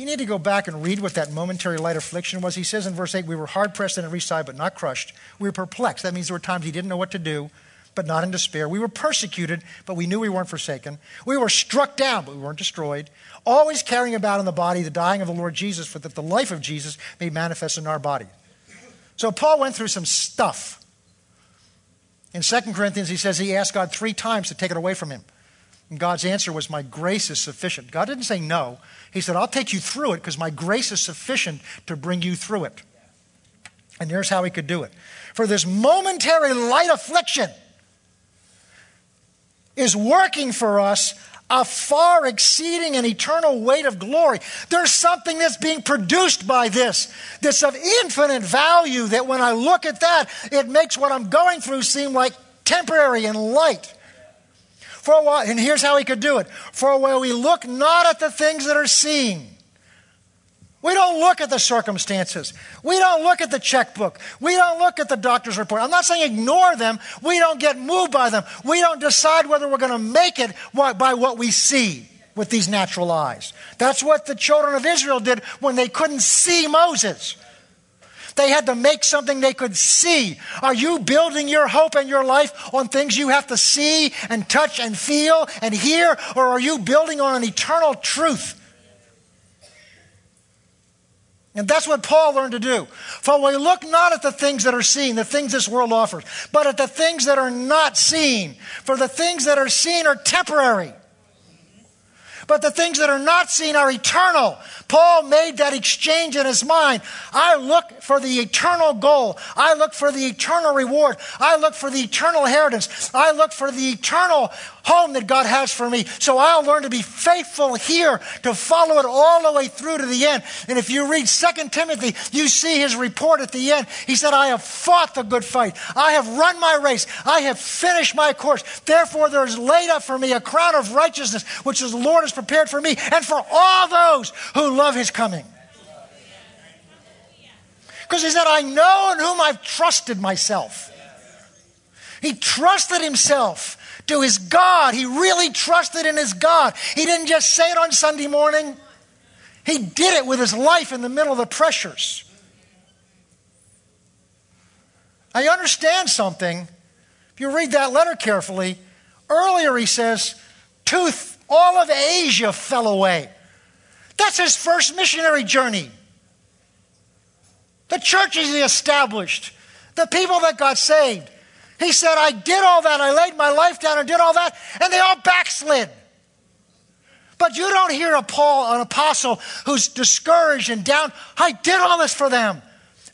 You need to go back and read what that momentary light affliction was. He says in verse 8, We were hard pressed on every side, but not crushed. We were perplexed. That means there were times he didn't know what to do but not in despair. We were persecuted, but we knew we weren't forsaken. We were struck down, but we weren't destroyed. Always carrying about in the body the dying of the Lord Jesus, for that the life of Jesus may manifest in our body. So Paul went through some stuff. In 2 Corinthians, he says he asked God three times to take it away from him. And God's answer was, My grace is sufficient. God didn't say no. He said, I'll take you through it because my grace is sufficient to bring you through it. And here's how he could do it. For this momentary light affliction, is working for us a far exceeding and eternal weight of glory. There's something that's being produced by this that's of infinite value that when I look at that, it makes what I'm going through seem like temporary and light. For a while, and here's how he could do it. For a while, we look not at the things that are seen we don't look at the circumstances. We don't look at the checkbook. We don't look at the doctor's report. I'm not saying ignore them. We don't get moved by them. We don't decide whether we're going to make it by what we see with these natural eyes. That's what the children of Israel did when they couldn't see Moses. They had to make something they could see. Are you building your hope and your life on things you have to see and touch and feel and hear? Or are you building on an eternal truth and that's what Paul learned to do. For we look not at the things that are seen, the things this world offers, but at the things that are not seen. For the things that are seen are temporary. But the things that are not seen are eternal. Paul made that exchange in his mind. I look for the eternal goal. I look for the eternal reward. I look for the eternal inheritance. I look for the eternal home that God has for me. So I'll learn to be faithful here, to follow it all the way through to the end. And if you read 2 Timothy, you see his report at the end. He said, I have fought the good fight. I have run my race. I have finished my course. Therefore, there is laid up for me a crown of righteousness, which the Lord has prepared for me and for all those who love his coming. Because he said, I know in whom I've trusted myself. He trusted himself to his God. He really trusted in his God. He didn't just say it on Sunday morning, he did it with his life in the middle of the pressures. I understand something. If you read that letter carefully, earlier he says, Tooth, all of Asia fell away. That's his first missionary journey. The churches he established, the people that got saved. He said, I did all that. I laid my life down and did all that, and they all backslid. But you don't hear a Paul, an apostle who's discouraged and down. I did all this for them,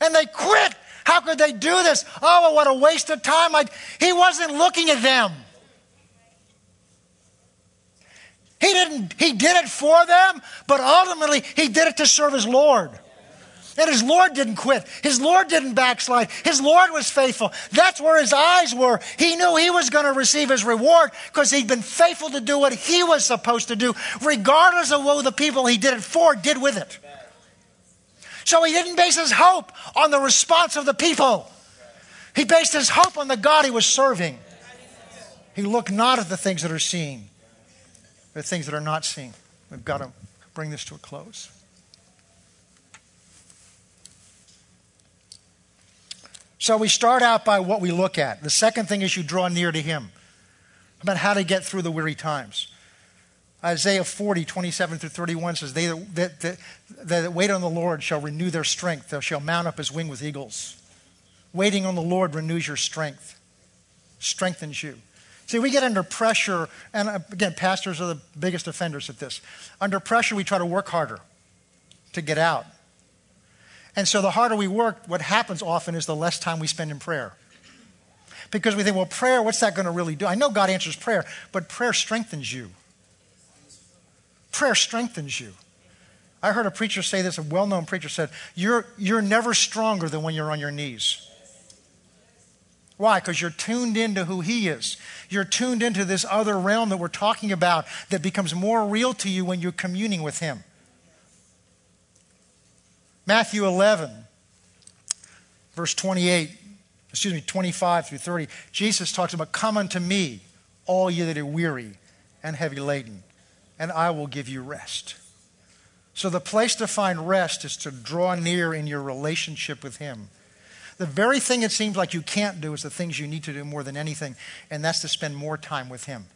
and they quit. How could they do this? Oh, what a waste of time. I, he wasn't looking at them. He didn't, he did it for them, but ultimately he did it to serve his Lord. And his Lord didn't quit. His Lord didn't backslide. His Lord was faithful. That's where his eyes were. He knew he was going to receive his reward because he'd been faithful to do what he was supposed to do, regardless of what the people he did it for did with it. So he didn't base his hope on the response of the people. He based his hope on the God he was serving. He looked not at the things that are seen, but the things that are not seen. We've got to bring this to a close. So we start out by what we look at. The second thing is you draw near to Him, about how to get through the weary times. Isaiah 40, 27 through 31 says, They that, that, that wait on the Lord shall renew their strength. They shall mount up as wing with eagles. Waiting on the Lord renews your strength, strengthens you. See, we get under pressure, and uh, again, pastors are the biggest offenders at this. Under pressure, we try to work harder to get out. And so the harder we work, what happens often is the less time we spend in prayer. Because we think, well, prayer, what's that going to really do? I know God answers prayer, but prayer strengthens you. Prayer strengthens you. I heard a preacher say this, a well known preacher said, you're, you're never stronger than when you're on your knees. Why? Because you're tuned into who He is. You're tuned into this other realm that we're talking about that becomes more real to you when you're communing with Him. Matthew 11, verse 28, excuse me, 25 through 30, Jesus talks about, Come unto me, all ye that are weary and heavy laden, and I will give you rest. So the place to find rest is to draw near in your relationship with Him. The very thing it seems like you can't do is the things you need to do more than anything, and that's to spend more time with Him.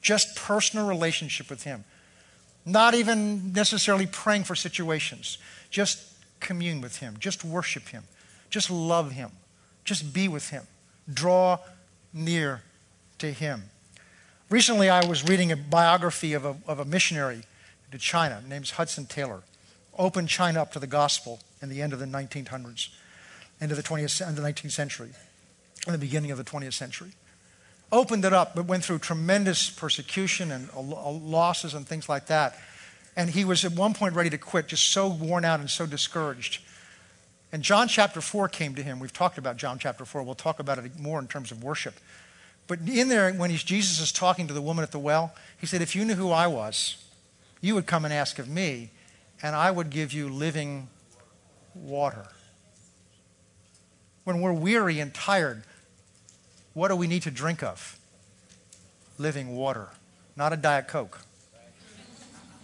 Just personal relationship with Him. Not even necessarily praying for situations. Just commune with Him. Just worship Him. Just love Him. Just be with Him. Draw near to Him. Recently, I was reading a biography of a, of a missionary to China named Hudson Taylor. Opened China up to the gospel in the end of the 1900s, end of the 20th, the 19th century, in the beginning of the 20th century opened it up, but went through tremendous persecution and losses and things like that. And he was at one point ready to quit, just so worn out and so discouraged. And John chapter 4 came to him. We've talked about John chapter 4. We'll talk about it more in terms of worship. But in there, when Jesus is talking to the woman at the well, he said, If you knew who I was, you would come and ask of me, and I would give you living water. When we're weary and tired, what do we need to drink of? Living water, not a Diet Coke.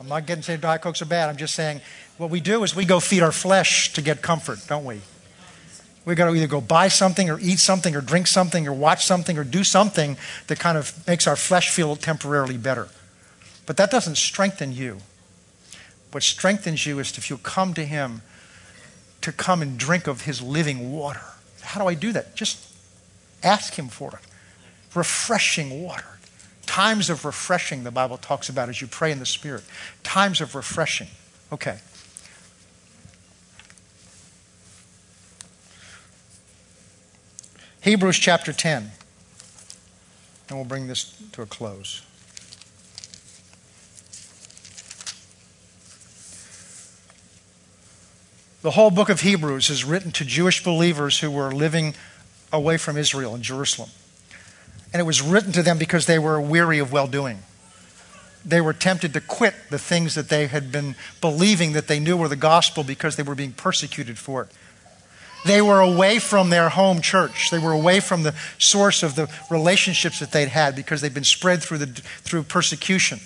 I'm not getting saying Diet Cokes are bad. I'm just saying what we do is we go feed our flesh to get comfort, don't we? We got to either go buy something or eat something or drink something or watch something or do something that kind of makes our flesh feel temporarily better. But that doesn't strengthen you. What strengthens you is if you come to Him to come and drink of His living water. How do I do that? Just Ask Him for it. Refreshing water. Times of refreshing, the Bible talks about as you pray in the Spirit. Times of refreshing. Okay. Hebrews chapter 10. And we'll bring this to a close. The whole book of Hebrews is written to Jewish believers who were living away from Israel in Jerusalem. And it was written to them because they were weary of well doing. They were tempted to quit the things that they had been believing that they knew were the gospel because they were being persecuted for it. They were away from their home church. They were away from the source of the relationships that they'd had because they'd been spread through, the, through persecution.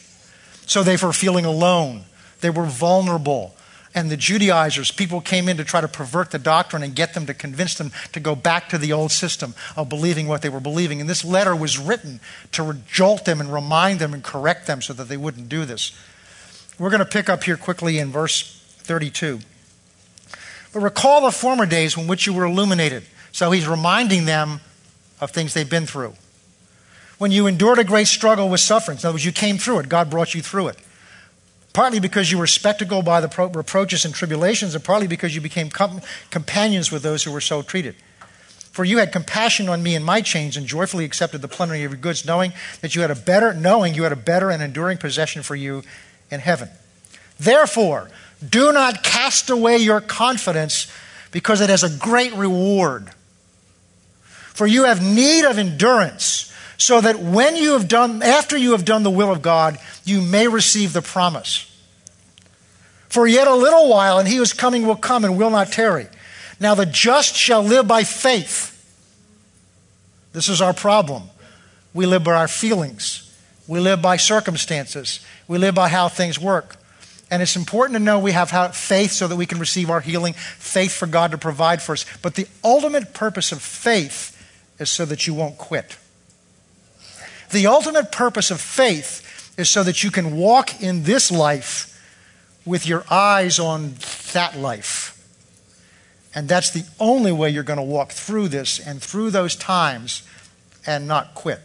So they were feeling alone. They were vulnerable and the Judaizers, people came in to try to pervert the doctrine and get them to convince them to go back to the old system of believing what they were believing. And this letter was written to jolt them and remind them and correct them so that they wouldn't do this. We're going to pick up here quickly in verse 32. But recall the former days when which you were illuminated. So he's reminding them of things they've been through. When you endured a great struggle with suffering. In other words, you came through it, God brought you through it partly because you were spectacled by the pro- reproaches and tribulations, and partly because you became com- companions with those who were so treated. For you had compassion on me in my chains and joyfully accepted the plundering of your goods, knowing that you had a better, knowing you had a better and enduring possession for you in heaven. Therefore, Do not cast away your confidence because it has a great reward. For you have need of endurance, so that when you have done, after you have done the will of God, you may receive the promise. For yet a little while, and he who is coming will come and will not tarry. Now the just shall live by faith. This is our problem. We live by our feelings. We live by circumstances. We live by how things work. And it's important to know we have faith so that we can receive our healing, faith for God to provide for us. But the ultimate purpose of faith is so that you won't quit. The ultimate purpose of faith is so that you can walk in this life with your eyes on that life. And that's the only way you're going to walk through this and through those times and not quit.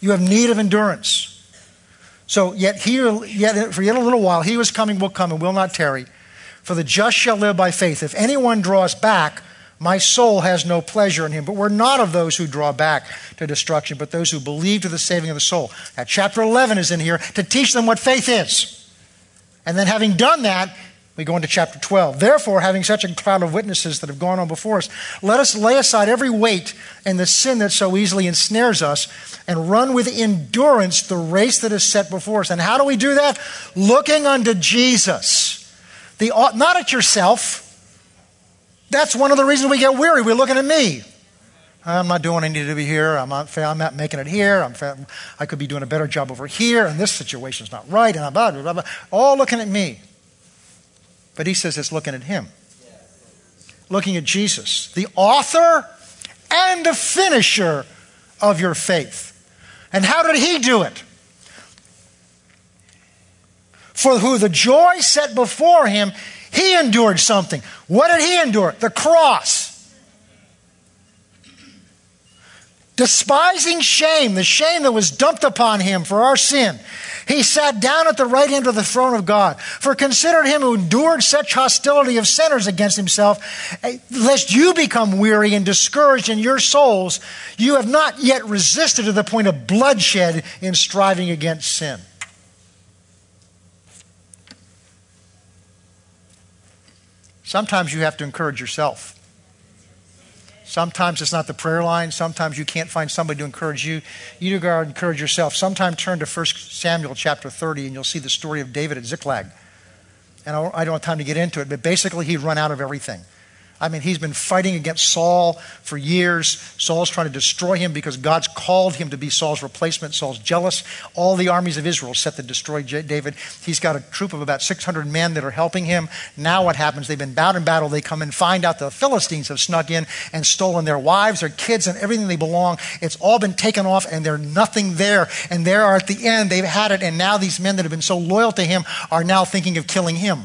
You have need of endurance. So, yet, here, yet for yet a little while, he was coming, will come, and will not tarry. For the just shall live by faith. If anyone draws back, my soul has no pleasure in him. But we're not of those who draw back to destruction, but those who believe to the saving of the soul. Now, chapter 11 is in here to teach them what faith is. And then, having done that, we go into chapter 12. Therefore, having such a cloud of witnesses that have gone on before us, let us lay aside every weight and the sin that so easily ensnares us and run with endurance the race that is set before us. And how do we do that? Looking unto Jesus. The, uh, not at yourself. That's one of the reasons we get weary. We're looking at me. I'm not doing what I need to be here. I'm not, I'm not making it here. I'm, I could be doing a better job over here, and this situation's not right, and I'm blah, blah, blah, all looking at me. But he says it's looking at him, looking at Jesus, the author and the finisher of your faith. And how did he do it? For who the joy set before him, he endured something. What did he endure? The cross. Despising shame, the shame that was dumped upon him for our sin. He sat down at the right hand of the throne of God. For consider him who endured such hostility of sinners against himself, eh, lest you become weary and discouraged in your souls. You have not yet resisted to the point of bloodshed in striving against sin. Sometimes you have to encourage yourself. Sometimes it's not the prayer line. Sometimes you can't find somebody to encourage you. You got to encourage yourself. Sometimes turn to 1 Samuel chapter 30 and you'll see the story of David at Ziklag. And I don't have time to get into it, but basically he'd run out of everything. I mean, he's been fighting against Saul for years. Saul's trying to destroy him because God's called him to be Saul's replacement. Saul's jealous. All the armies of Israel set to destroy David. He's got a troop of about 600 men that are helping him. Now, what happens? They've been bound in battle. They come and find out the Philistines have snuck in and stolen their wives, their kids, and everything they belong. It's all been taken off, and there's nothing there. And there are at the end, they've had it, and now these men that have been so loyal to him are now thinking of killing him.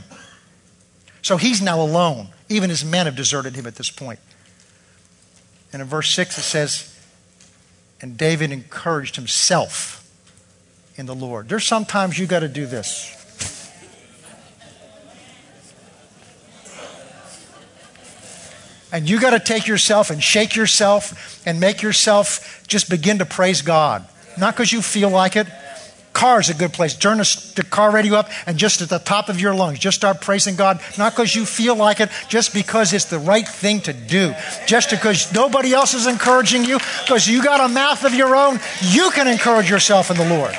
So he's now alone. Even his men have deserted him at this point. And in verse 6 it says, And David encouraged himself in the Lord. There's sometimes you got to do this. And you got to take yourself and shake yourself and make yourself just begin to praise God. Not because you feel like it, Car is a good place. Turn the, car radio up and just at the top of your lungs, just start praising God. Not because you feel like it, just because it's the right thing to do. Just because nobody else is encouraging you, because you got a mouth of your own, you can encourage yourself in the Lord.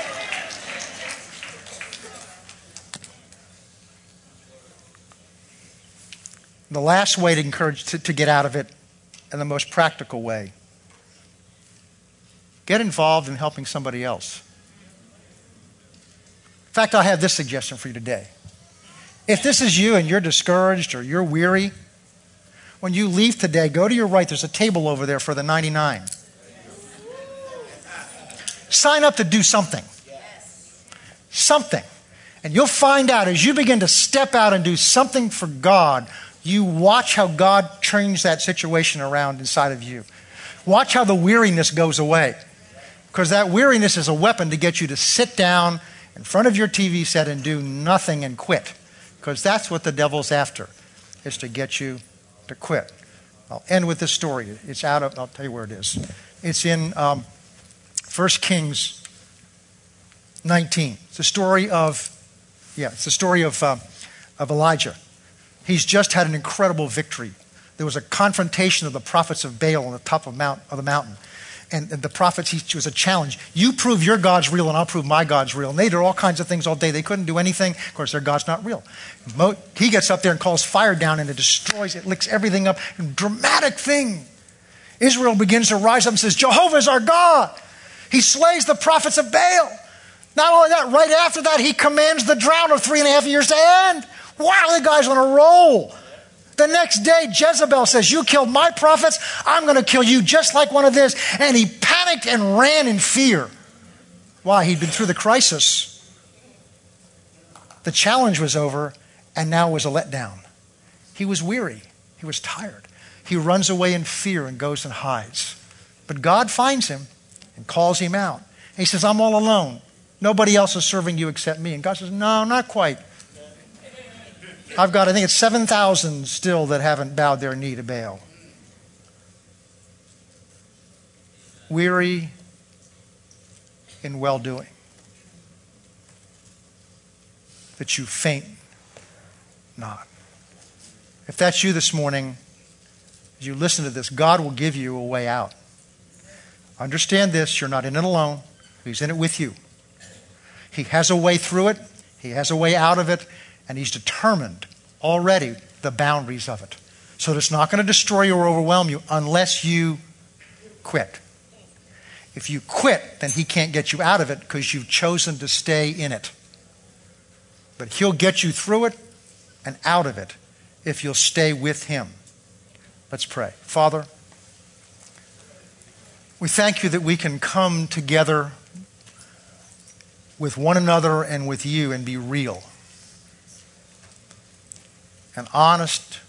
The last way to encourage to, to get out of it, and the most practical way, get involved in helping somebody else. In fact, I have this suggestion for you today. If this is you and you're discouraged or you're weary, when you leave today, go to your right. There's a table over there for the 99. Sign up to do something. Something. And you'll find out as you begin to step out and do something for God, you watch how God turns that situation around inside of you. Watch how the weariness goes away. Because that weariness is a weapon to get you to sit down in front of your TV set and do nothing and quit. Because that's what the devil's after, is to get you to quit. I'll end with this story. It's out of, I'll tell you where it is. It's in um, 1 Kings 19. It's the story of Yeah, it's the story of, uh, of Elijah. He's just had an incredible victory. There was a confrontation of the prophets of Baal on the top of, mount, of the mountain. And, and the prophets, he, it was a challenge. You prove your God's real, and I'll prove my God's real. And they did all kinds of things all day. They couldn't do anything. Of course, their God's not real. Mo, he gets up there and calls fire down, and it destroys, it licks everything up. Dramatic thing. Israel begins to rise up and says, Jehovah is our God. He slays the prophets of Baal. Not only that, right after that, he commands the drought of three and a half years to end. Wow, the guy's on a roll. The next day, Jezebel says, You killed my prophets, I'm going to kill you just like one of this. And he panicked and ran in fear. Why? He'd been through the crisis. The challenge was over, and now was a letdown. He was weary, he was tired. He runs away in fear and goes and hides. But God finds him and calls him out. He says, I'm all alone. Nobody else is serving you except me. And God says, No, not quite. I've got, I think it's 7,000 still that haven't bowed their knee to Baal. Weary in well doing. That you faint not. If that's you this morning, as you listen to this, God will give you a way out. Understand this you're not in it alone, He's in it with you. He has a way through it, He has a way out of it, and He's determined already the boundaries of it. So it's not going to destroy you or overwhelm you unless you quit. If you quit, then He can't get you out of it because you've chosen to stay in it. But He'll get you through it and out of it if you'll stay with Him. Let's pray. Father, we thank you that we can come together with one another and with you and be real and honest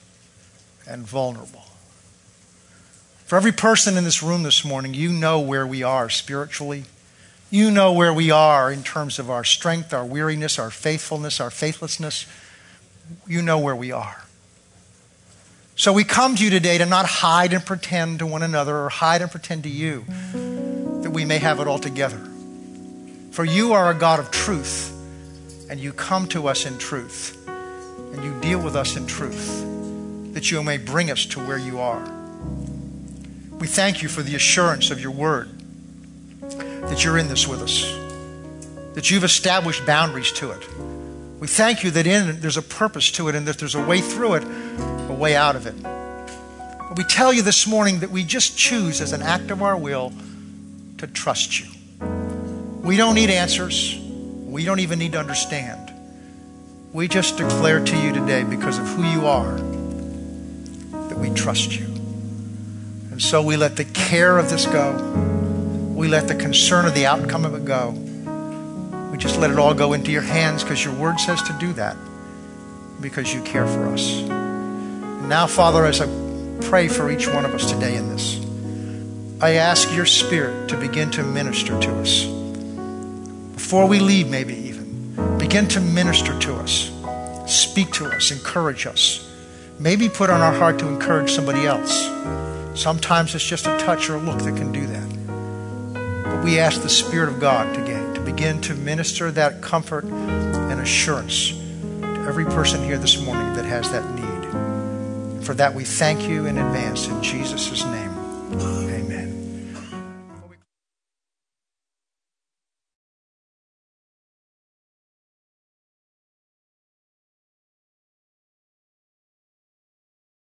and vulnerable. For every person in this room this morning, you know where we are spiritually. You know where we are in terms of our strength, our weariness, our faithfulness, our faithlessness. You know where we are. So we come to you today to not hide and pretend to one another or hide and pretend to you that we may have it all together. For you are a God of truth, and you come to us in truth, and you deal with us in truth, that you may bring us to where you are. We thank you for the assurance of your word, that you're in this with us, that you've established boundaries to it. We thank you that in there's a purpose to it and that there's a way through it, a way out of it. But we tell you this morning that we just choose as an act of our will to trust you. We don't need answers. We don't even need to understand. We just declare to you today, because of who you are, that we trust you. And so we let the care of this go. We let the concern of the outcome of it go. We just let it all go into your hands because your word says to do that because you care for us. And now, Father, as I pray for each one of us today in this, I ask your spirit to begin to minister to us before we leave, maybe begin to minister to us, speak to us, encourage us. Maybe put on our heart to encourage somebody else. Sometimes it's just a touch or a look that can do that. But we ask the Spirit of God to, to begin to minister that comfort and assurance to every person here this morning that has that need. For that, we thank you in advance in Jesus' name. Amen.